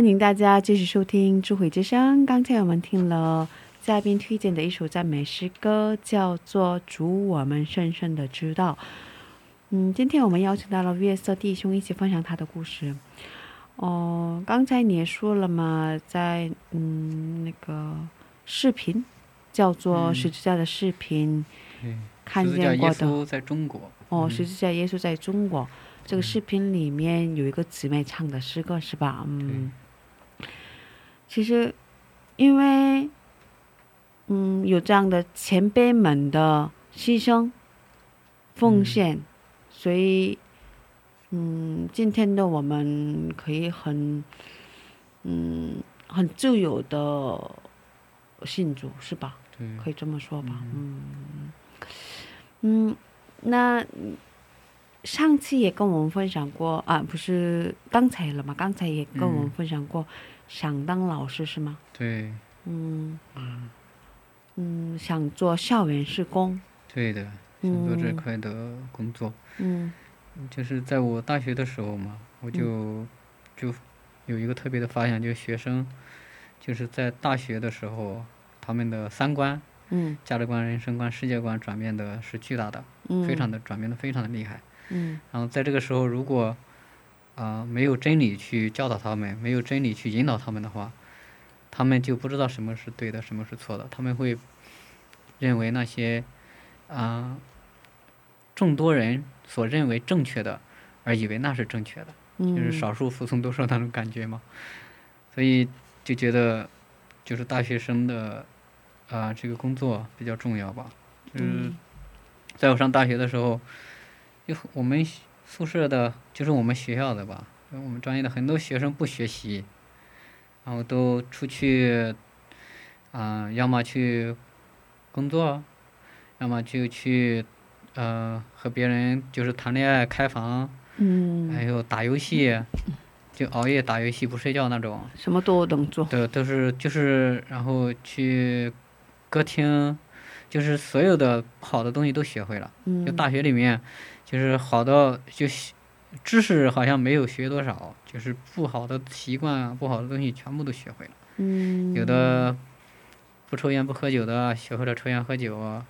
欢迎大家继续收听《智慧之声》。刚才我们听了嘉宾推荐的一首赞美诗歌，叫做《主我们深深的知道》。嗯，今天我们邀请到了月色弟兄一起分享他的故事。哦，刚才你也说了嘛，在嗯那个视频叫做十字架的视频，看见过的。在中国。哦，十字架耶稣在中国。这个视频里面有一个姊妹唱的诗歌是吧？嗯。其实，因为嗯有这样的前辈们的牺牲、奉献。所以，嗯，今天的我们可以很，嗯，很自由的信主，是吧？可以这么说吧。嗯，嗯，那上次也跟我们分享过啊，不是刚才了吗？刚才也跟我们分享过，想当老师是吗？对。嗯。嗯，想做校园施工。对的。想做这块的工作，嗯，就是在我大学的时候嘛，我就就有一个特别的发现，就是学生就是在大学的时候，他们的三观、嗯，价值观、人生观、世界观转变的是巨大的，嗯，非常的转变的非常的厉害，嗯，然后在这个时候，如果啊没有真理去教导他们，没有真理去引导他们的话，他们就不知道什么是对的，什么是错的，他们会认为那些啊。众多人所认为正确的，而以为那是正确的，就是少数服从多数那种感觉嘛。所以就觉得，就是大学生的啊这个工作比较重要吧。嗯，在我上大学的时候，有我们宿舍的，就是我们学校的吧，我们专业的很多学生不学习，然后都出去啊，要么去工作，要么就去。呃，和别人就是谈恋爱、开房，嗯，还有打游戏，就熬夜打游戏不睡觉那种，什么都能做。对，都是就是，然后去歌厅，就是所有的好的东西都学会了。嗯。就大学里面，就是好的就知识好像没有学多少，就是不好的习惯啊，不好的东西全部都学会了。嗯。有的不抽烟不喝酒的，学会了抽烟喝酒，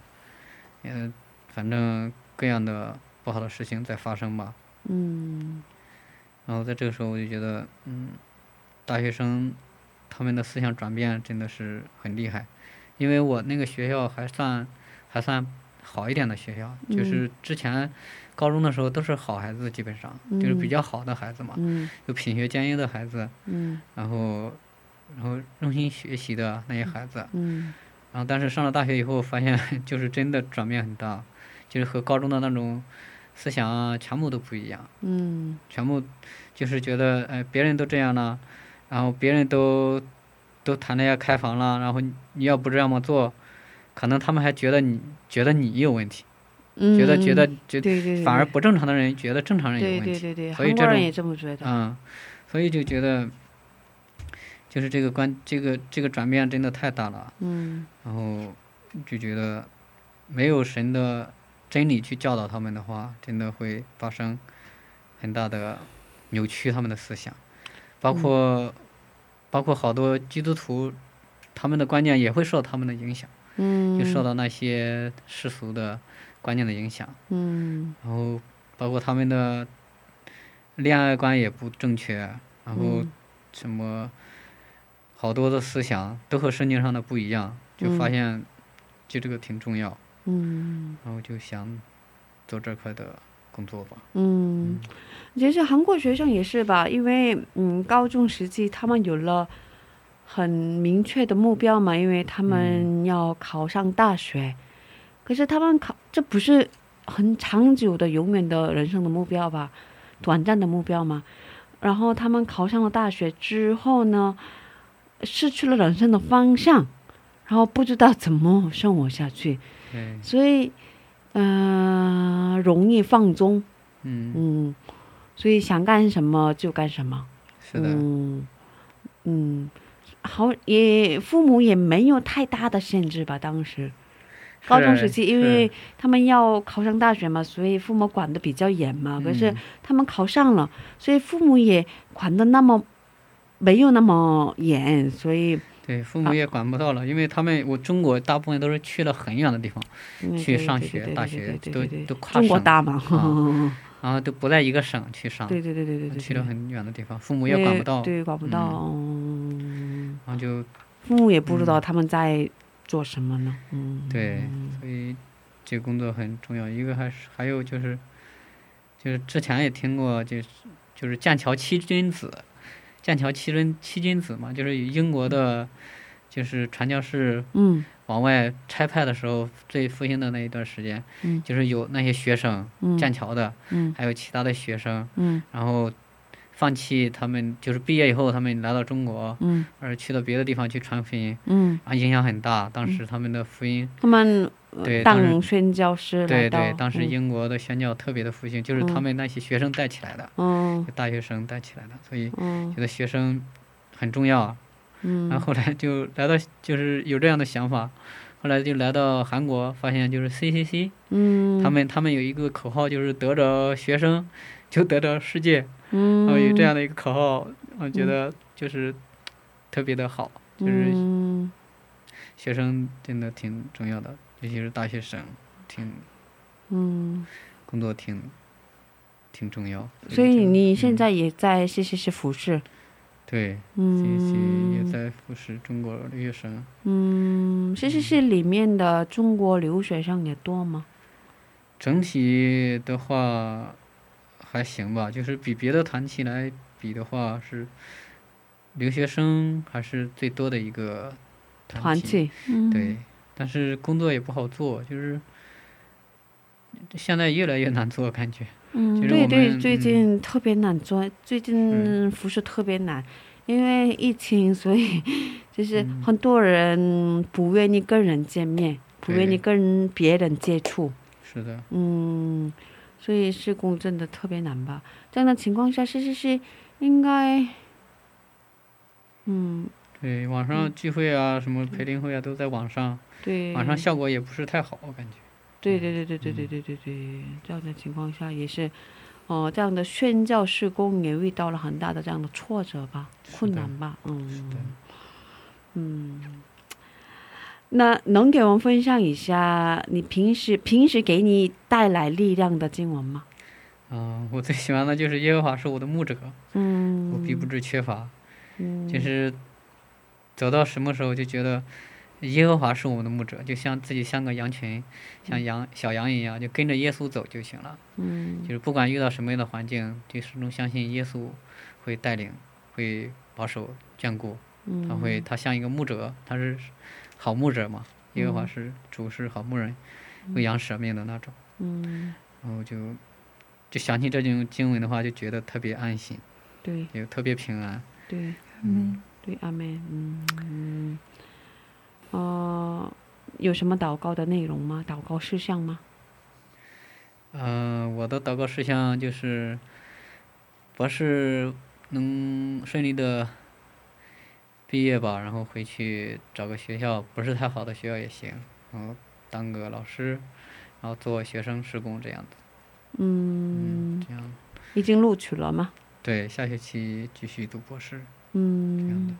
嗯。反正各样的不好的事情在发生吧。嗯。然后在这个时候，我就觉得，嗯，大学生他们的思想转变真的是很厉害，因为我那个学校还算还算好一点的学校，就是之前高中的时候都是好孩子，基本上就是比较好的孩子嘛，有品学兼优的孩子，然后然后用心学习的那些孩子，然后但是上了大学以后，发现就是真的转变很大。就是和高中的那种思想啊，全部都不一样。嗯。全部就是觉得，哎，别人都这样了，然后别人都都谈恋爱开房了，然后你要不这样么做，可能他们还觉得你觉得你有问题，觉得觉得觉得反而不正常的人觉得正常人有问题。对对对。所以这种也这么觉得。嗯，所以就觉得，就是这个观这个这个转变真的太大了。嗯。然后就觉得没有神的。真理去教导他们的话，真的会发生很大的扭曲他们的思想，包括包括好多基督徒，他们的观念也会受他们的影响，就受到那些世俗的观念的影响，然后包括他们的恋爱观也不正确，然后什么好多的思想都和圣经上的不一样，就发现就这个挺重要。嗯，然后就想做这块的工作吧。嗯，其实韩国学生也是吧，因为嗯，高中时期他们有了很明确的目标嘛，因为他们要考上大学。可是他们考这不是很长久的、永远的人生的目标吧？短暂的目标嘛。然后他们考上了大学之后呢，失去了人生的方向，然后不知道怎么生活下去。所以，嗯，容易放纵，嗯嗯，所以想干什么就干什么，是的，嗯，好也父母也没有太大的限制吧？当时高中时期，因为他们要考上大学嘛，所以父母管的比较严嘛。可是他们考上了，所以父母也管的那么没有那么严，所以。对，父母也管不到了，因为他们我中国大部分都是去了很远的地方去上学，大学都都跨省，中国大嘛，然后都不在一个省去上，对对对对对，去了很远的地方，父母也管不到，对，管不到，然后就父母也不知道他们在做什么呢，嗯，对，所以这工作很重要。一个还是还有就是，就是之前也听过，就是就是剑桥七君子。剑桥七君七君子嘛，就是英国的，就是传教士，嗯，往外差派的时候最复兴的那一段时间，嗯，就是有那些学生，嗯，剑桥的，嗯，还有其他的学生，嗯，然后放弃他们，就是毕业以后他们来到中国，嗯，而去到别的地方去传福音，嗯，啊，影响很大，当时他们的福音，他们。对，当宣教师对对，当时英国的宣教特别的复兴，就是他们那些学生带起来的，嗯，大学生带起来的，所以觉得学生很重要。嗯，然后后来就来到，就是有这样的想法，后来就来到韩国，发现就是 CCC，嗯，他们他们有一个口号，就是得着学生就得着世界，嗯，然后有这样的一个口号，我觉得就是特别的好，就是学生真的挺重要的。尤其是大学生，挺，嗯，工作挺，挺重要。所以你现在也在 C C C 服侍，对 C 也在服侍中国留学生。嗯，C C C 里面的中国留学生也多吗？整体的话还行吧，就是比别的团体来比的话，是留学生还是最多的一个团体。对。但是工作也不好做，就是现在越来越难做，感觉。嗯，对对，最近特别难做，最近服饰特别难，因为疫情，所以就是很多人不愿意跟人见面，不愿意跟别人接触。是的。嗯，所以施工真的特别难吧？这样的情况下，是是是，应该，嗯。对，网上聚会啊，什么培灵会啊，都在网上。对。网上效果也不是太好，我感觉。对对对对对对对对对，这样的情况下也是，哦，这样的宣教施工也遇到了很大的这样的挫折吧，困难吧，嗯。嗯。那能给我们分享一下你平时平时给你带来力量的经文吗？嗯，我最喜欢的就是耶和华是我的牧者，嗯，我必不致缺乏，嗯，就是。走到什么时候就觉得耶和华是我们的牧者，就像自己像个羊群，像羊小羊一样，就跟着耶稣走就行了。嗯，就是不管遇到什么样的环境，就始终相信耶稣会带领，会保守眷顾。嗯，他会他像一个牧者，他是好牧者嘛。耶和华是主是好牧人，为羊舍命的那种。嗯，然后就就想起这种经文的话，就觉得特别安心。对，也特别平安。对，嗯。对，阿妹，嗯嗯，哦，有什么祷告的内容吗？祷告事项吗？嗯，我的祷告事项就是，博士能顺利的毕业吧，然后回去找个学校不是太好的学校也行，然后当个老师，然后做学生施工这样子。嗯，这样。已经录取了吗？对，下学期继续读博士。嗯，这样的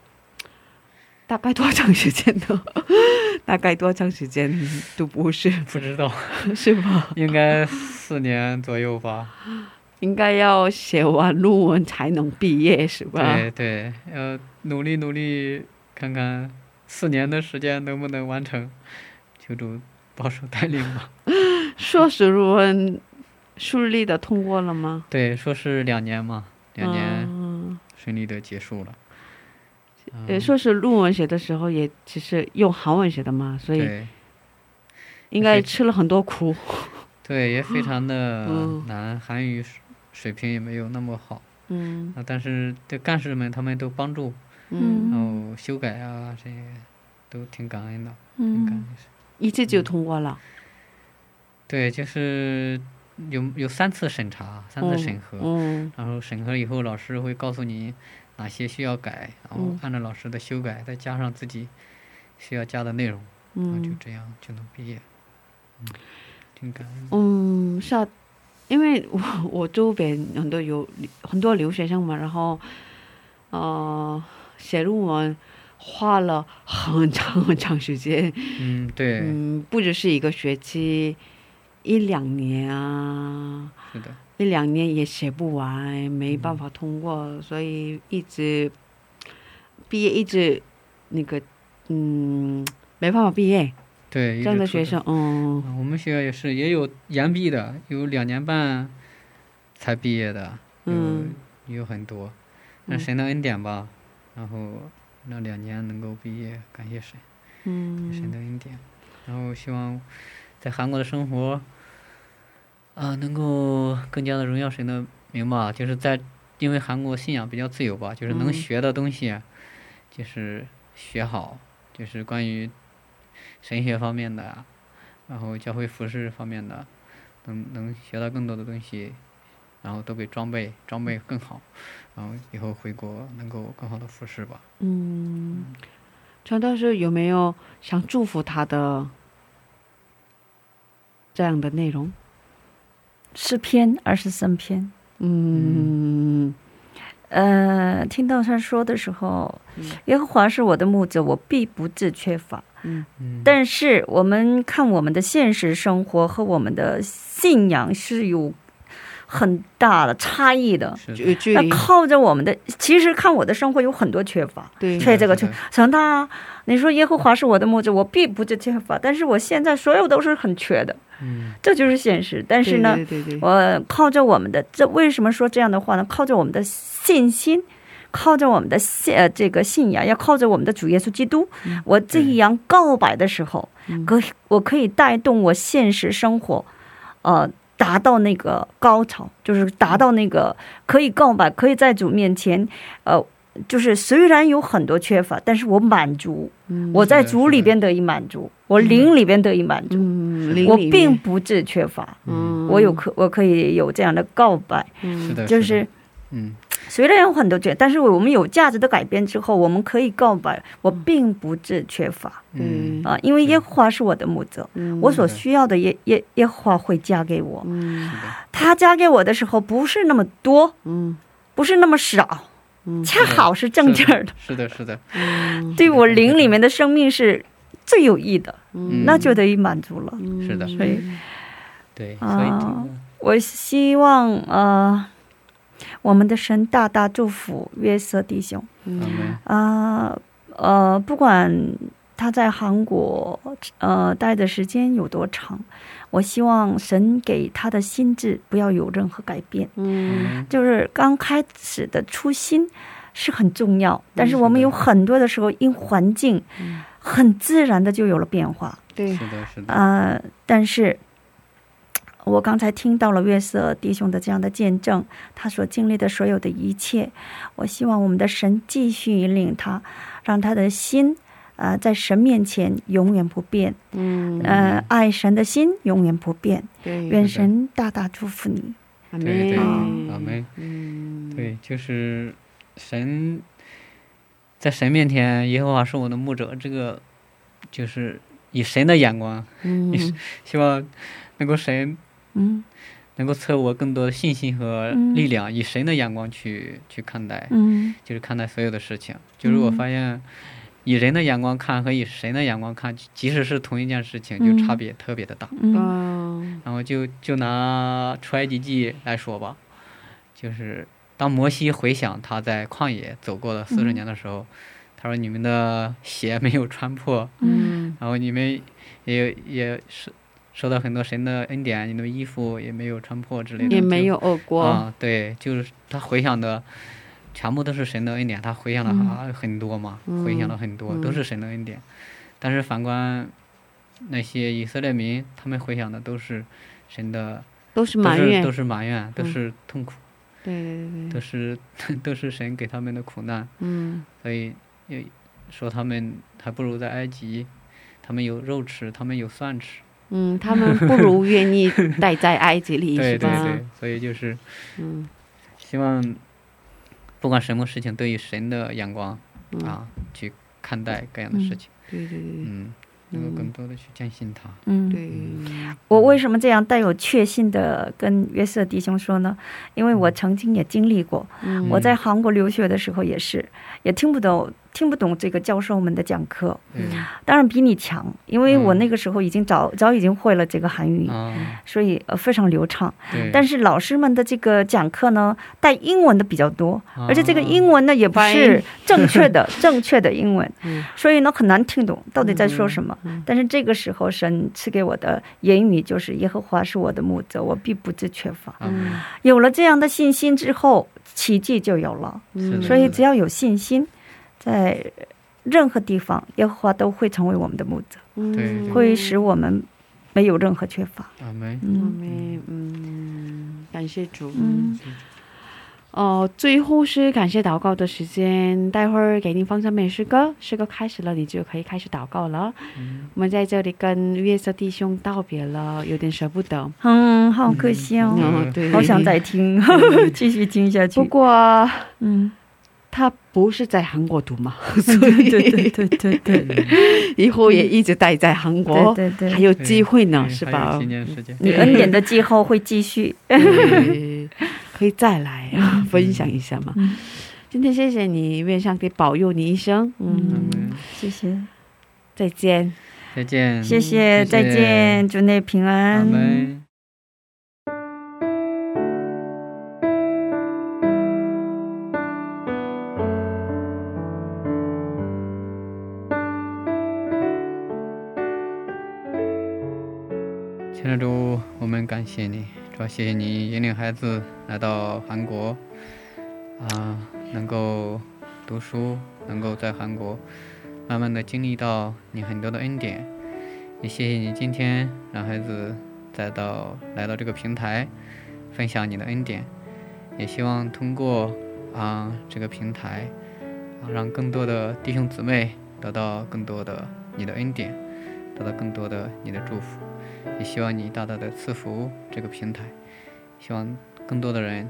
大概多长时间呢？大概多长时间读博士？不知道，是吧？应该四年左右吧。应该要写完论文才能毕业，是吧？对对，要努力努力，看看四年的时间能不能完成。求主保守带领吧。硕士论文顺利的通过了吗？对，硕士两年嘛，两年。顺利的结束了。呃，硕士论文写的时候也其实用韩文写的嘛，所以应该吃了很多苦。对，也非常的难，韩语水平也没有那么好。嗯。啊，但是对干事们他们都帮助，嗯，然后修改啊这些都挺感恩的，嗯，感恩。一次就通过了。对，就是有有三次审查，三次审核，然后审核以后老师会告诉你哪些需要改，然后按照老师的修改，再加上自己需要加的内容，嗯，就这样就能毕业。嗯，挺感恩。嗯，是啊，因为我 我周边很多有很多留学生嘛，然后呃写论文花了很长很长时间。嗯，对。嗯，不只是一个学期，一两年啊。是的。一两年也写不完，没办法通过，所以一直毕业一直那个嗯没办法毕业。对，这样的学生，嗯，我们学校也是，也有延毕的，有两年半才毕业的，嗯，有很多，那神的恩典吧，然后那两年能够毕业，感谢神，嗯，神的恩典，然后希望在韩国的生活。啊，能够更加的荣耀神的名吧，就是在因为韩国信仰比较自由吧，就是能学的东西，就是学好，就是关于神学方面的，然后教会服饰方面的，能能学到更多的东西，然后都给装备装备更好，然后以后回国能够更好的服侍吧。嗯，传道士有没有想祝福他的这样的内容？诗篇二十三篇，嗯，呃，听到他说的时候，耶和华是我的牧者，我必不致缺乏。嗯。嗯，但是我们看我们的现实生活和我们的信仰是有很大的差异的。那靠着我们的，其实看我的生活有很多缺乏，对，缺这个缺，成大。你说耶和华是我的牧者，我并不致缺乏，但是我现在所有都是很缺的。嗯，这就是现实。但是呢，我靠着我们的这为什么说这样的话呢？靠着我们的信心，靠着我们的信呃这个信仰，要靠着我们的主耶稣基督。我这样告白的时候，可我可以带动我现实生活，呃，达到那个高潮，就是达到那个可以告白，可以在主面前，呃。就是虽然有很多缺乏，但是我满足，我在主里边得以满足，我灵里边得以满足，我并不致缺乏，我有可我可以有这样的告白，就是，嗯，虽然有很多缺，但是我们有价值的改变之后，我们可以告白，我并不是缺乏，嗯。啊，因为耶和华是我的牧者，我所需要的耶耶耶和华会加给我，他加给我的时候不是那么多，嗯，不是那么少。恰好是正劲儿的，是的，是的，对我灵里面的生命是最有益的，那就得以满足了。是的，所以，对，所以，我希望呃，我们的神大大祝福约瑟弟兄，啊，呃，不管他在韩国呃待的时间有多长。我希望神给他的心智不要有任何改变，嗯，就是刚开始的初心是很重要，但是我们有很多的时候因环境，很自然的就有了变化，对，是的，是的，呃，但是，我刚才听到了约瑟弟兄的这样的见证，他所经历的所有的一切，我希望我们的神继续引领他，让他的心。啊，在神面前永远不变，嗯，呃，爱神的心永远不变。对，愿神大大祝福你。阿门，阿门。嗯，对，就是神在神面前，耶和华是我的牧者。这个就是以神的眼光，嗯，希望能够神，嗯，能够赐我更多的信心和力量，以神的眼光去去看待，嗯，就是看待所有的事情。就是我发现。以人的眼光看和以神的眼光看，即使是同一件事情，就差别特别的大。嗯，然后就就拿出埃及记来说吧，就是当摩西回想他在旷野走过的四十年的时候，他说：“你们的鞋没有穿破，嗯，然后你们也也是受到很多神的恩典，你的衣服也没有穿破之类的，也没有饿过。”啊，对，就是他回想的。全部都是神的恩典，他回想了很多嘛，回想了很多，都是神的恩典。但是反观那些以色列民，他们回想的都是神的，都是埋怨，都是埋怨，都是痛苦，对对对，都是 都是神给他们的苦难。嗯，所以说他们还不如在埃及，他们有肉吃，他们有蒜吃。嗯，他们不如愿意待在埃及里，对对对，所以就是，嗯，希望。不管什么事情都以神的眼光啊去看待各样的事情。对对对，嗯。能够更多的去坚信他。嗯，对。我为什么这样带有确信的跟约瑟弟兄说呢？因为我曾经也经历过，我在韩国留学的时候也是，也听不懂。听不懂这个教授们的讲课，嗯，当然比你强，因为我那个时候已经早早已经会了这个韩语，所以呃非常流畅。但是老师们的这个讲课呢，带英文的比较多，而且这个英文呢也不是正确的 正确的英文，所以呢很难听懂到底在说什么。但是这个时候神赐给我的言语就是耶和华是我的牧者，我必不致缺乏。有了这样的信心之后，奇迹就有了。所以只要有信心。在任何地方，耶和华都会成为我们的牧者，会使我们没有任何缺乏。阿门，阿门，嗯，感谢主。嗯，哦，最后是感谢祷告的时间，待会儿给您放上面诗歌，诗歌开始了，你就可以开始祷告了。我们在这里跟约瑟弟兄道别了，有点舍不得，嗯，好可惜哦，对，好想再听，继续听下去。不过，嗯。他不是在韩国读嘛，所以对对对对对，以后也一直待在韩国，对对，还有机会呢，是吧？你恩典的季后会继续，可以再来啊，分享一下嘛。今天谢谢你，愿上帝保佑你一生。嗯，谢谢，再见，再见，谢谢，再见，祝你平安。我们感谢你，主要谢谢你引领孩子来到韩国，啊，能够读书，能够在韩国慢慢的经历到你很多的恩典，也谢谢你今天让孩子再到来到这个平台，分享你的恩典，也希望通过啊这个平台，啊让更多的弟兄姊妹得到更多的你的恩典，得到更多的你的祝福。也希望你大大的赐福这个平台，希望更多的人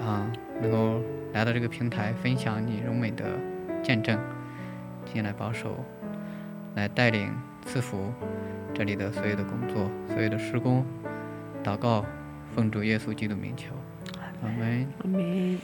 啊能够来到这个平台分享你荣美的见证，进来保守，来带领赐福这里的所有的工作、所有的施工，祷告，奉主耶稣基督名求，阿门，阿门。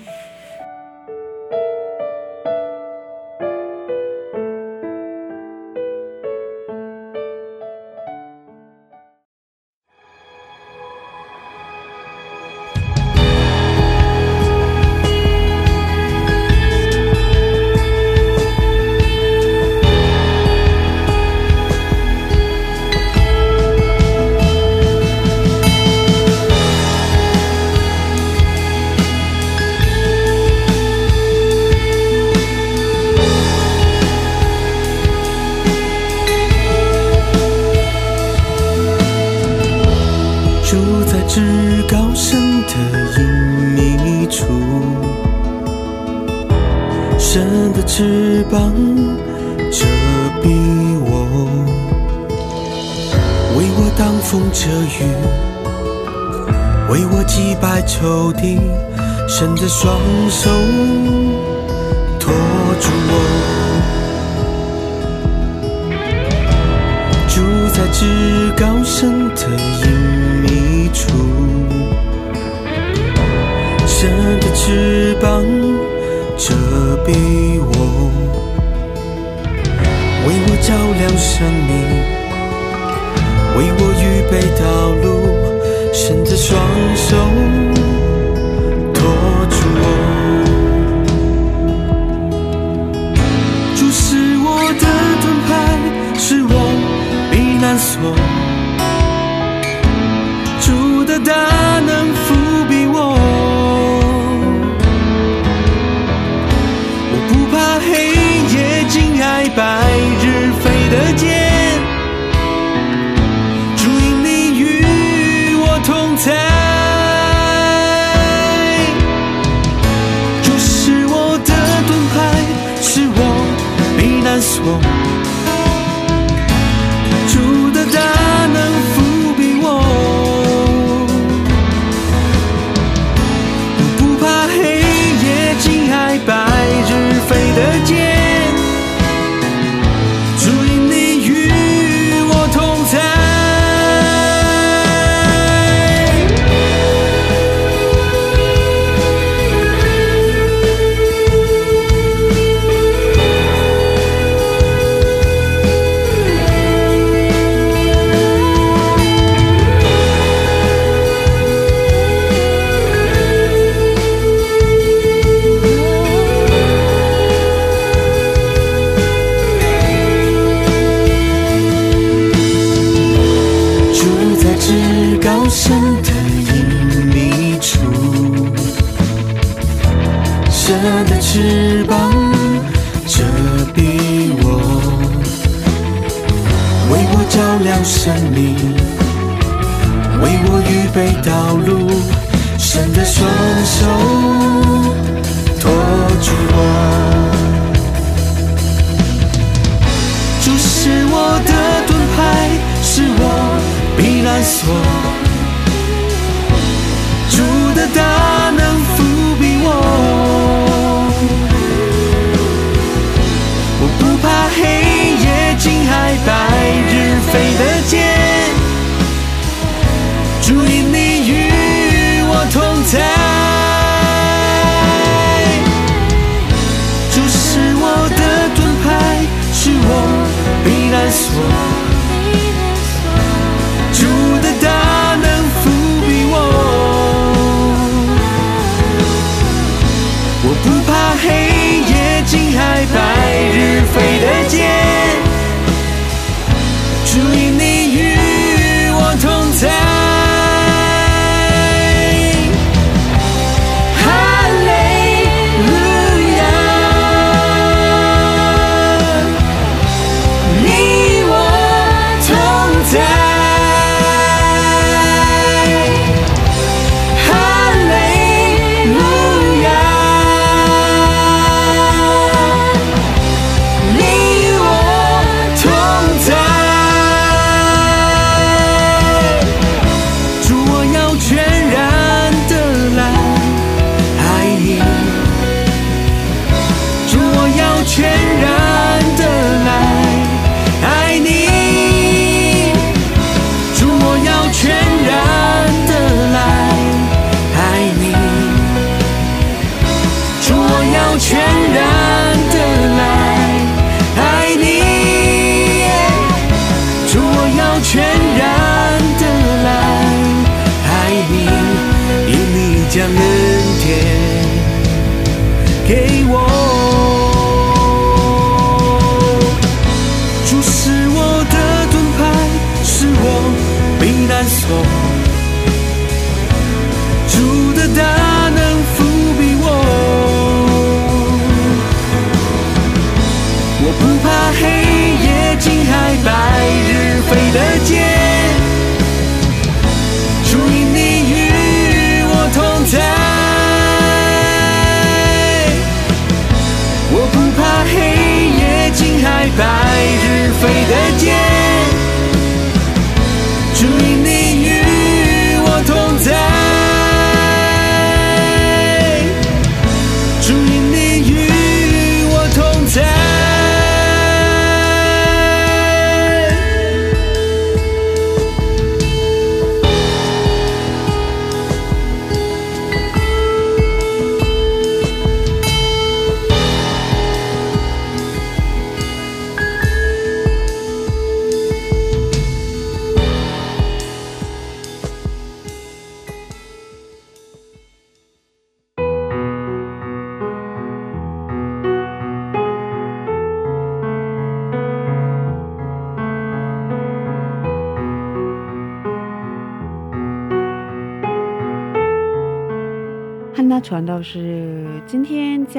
黑夜，惊爱吧。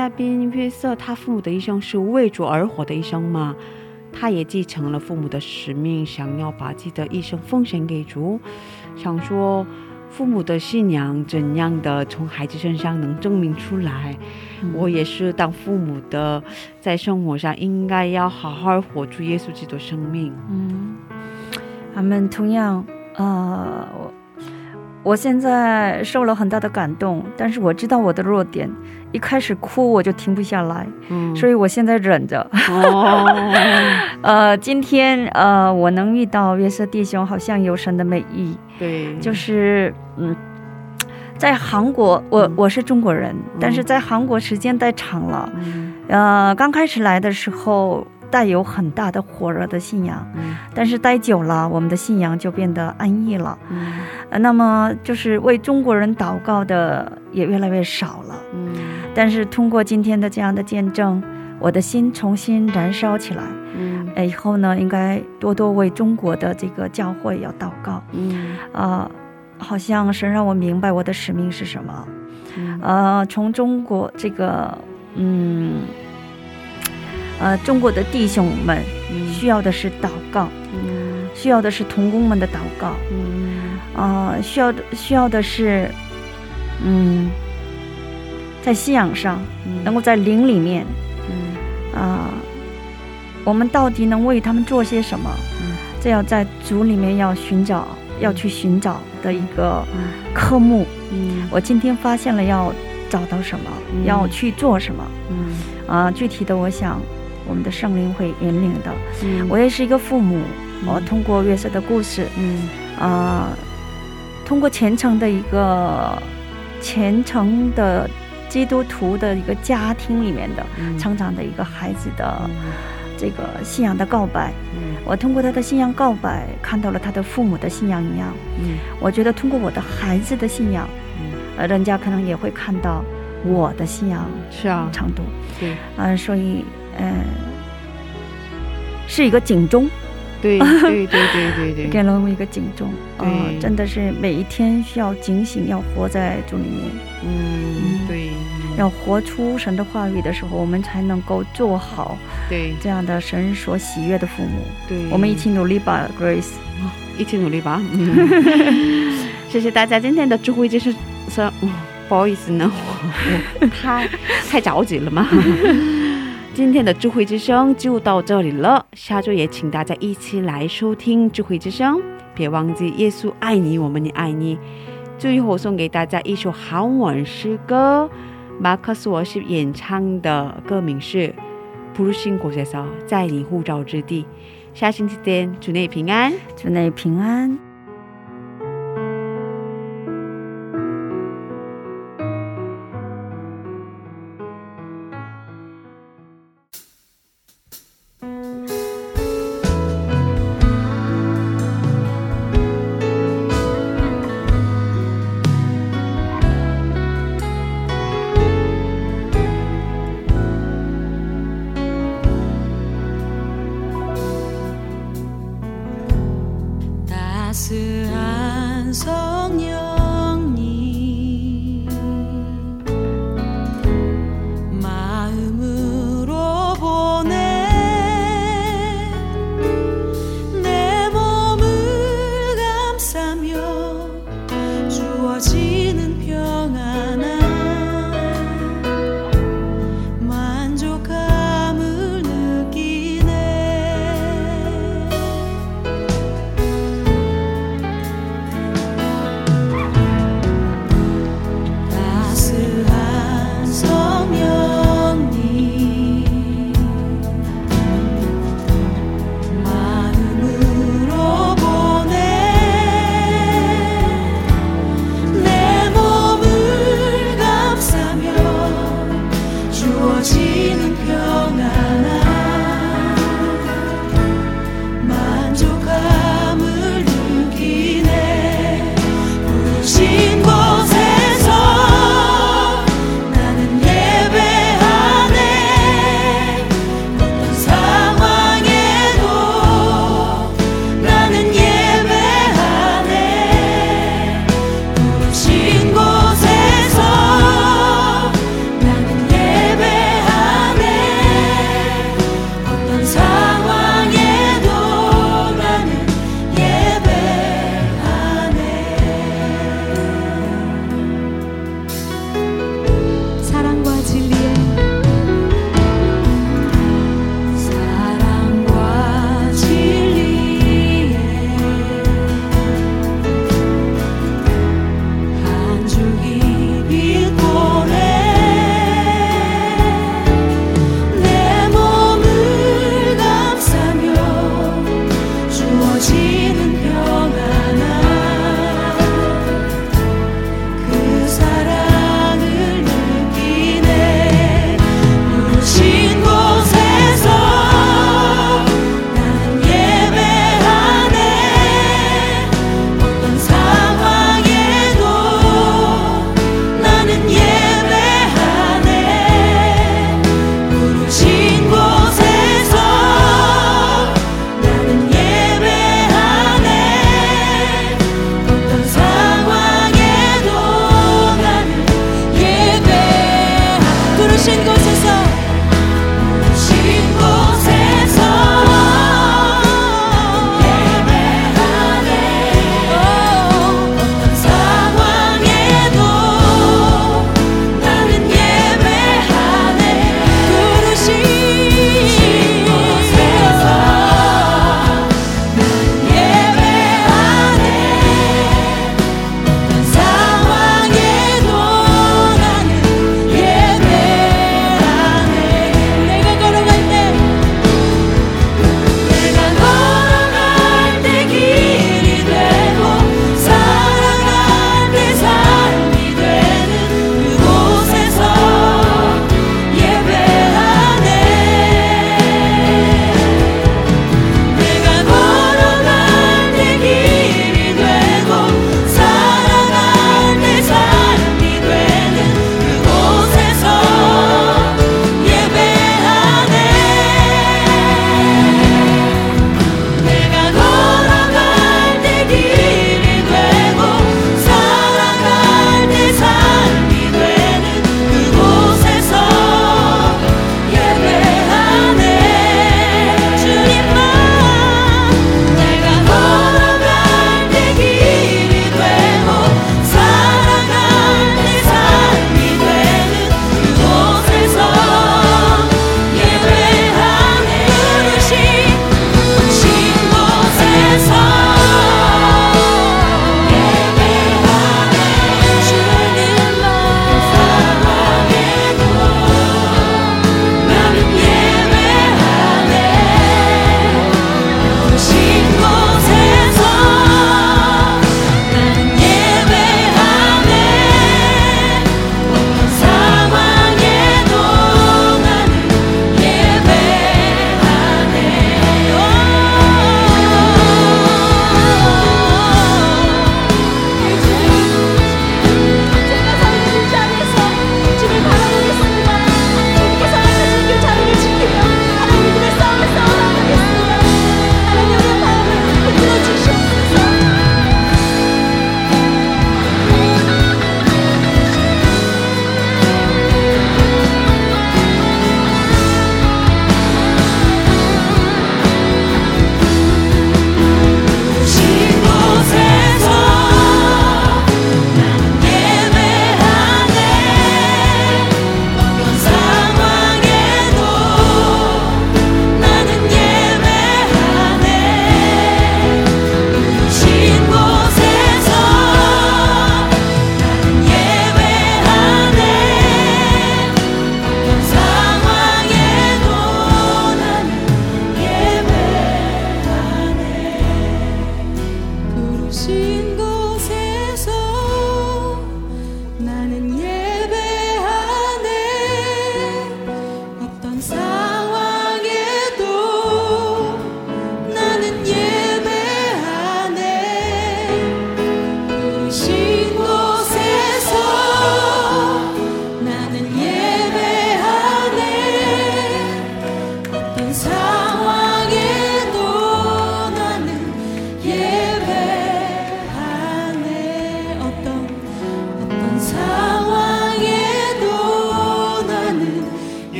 嘉宾约瑟，他父母的一生是为主而活的一生嘛？他也继承了父母的使命，想要把自己的一生奉献给主。想说父母的信仰怎样的从孩子身上能证明出来？我也是当父母的，在生活上应该要好好活出耶稣基督的生命。嗯，他们同样，呃。我现在受了很大的感动，但是我知道我的弱点，一开始哭我就停不下来，嗯，所以我现在忍着。哦，呃，今天呃，我能遇到约瑟弟兄，好像有神的美意。对，就是嗯，在韩国，我我是中国人，但是在韩国时间太长了，呃，刚开始来的时候。带有很大的火热的信仰，但是待久了，我们的信仰就变得安逸了。呃，那么就是为中国人祷告的也越来越少了。嗯，但是通过今天的这样的见证，我的心重新燃烧起来。嗯，呃，以后呢，应该多多为中国的这个教会要祷告。嗯，啊，好像神让我明白我的使命是什么。呃，从中国这个。嗯，呃，中国的弟兄们需要的是祷告，嗯。需要的是童工们的祷告，嗯。啊、需要的需要的是，嗯，在信仰上能够在灵里面嗯。啊、我们到底能为他们做些什么？嗯。这要在主里面要寻找，要去寻找的一个嗯。科目。嗯。我今天发现了要找到什么，嗯。要去做什么。嗯。啊、具体的，我想我们的圣灵会引领的。嗯。我也是一个父母，我通过约瑟的故事，嗯。啊、通过虔诚的一个虔诚的基督徒的一个家庭里面的嗯。成长的一个孩子的这个信仰的告白，嗯。我通过他的信仰告白，看到了他的父母的信仰一样。嗯。我觉得通过我的孩子的信仰，嗯。呃，人家可能也会看到我的信仰是啊。程度，对。嗯、所以，呃，是一个警钟，对 对对对对对给了我们一个警钟，呃，对真的是每一天需要警醒，要活在主里面，嗯对要活出神的话语的时候，我们才能够做好对这样的神所喜悦的父母。对我们一起努力吧，Grace。一起努力吧。嗯 谢谢大家今天的智慧之声。嗯，不好意思呢，我我太太着急了嘛。今天的智慧之声就到这里了，下周也请大家一起来收听智慧之声，别忘记耶稣爱你，我们也爱你。最后送给大家一首韩文诗歌，马克思我是演唱的，歌名是《不入国学校，在你护照之地》。下星期天，祝你平安，祝你平安。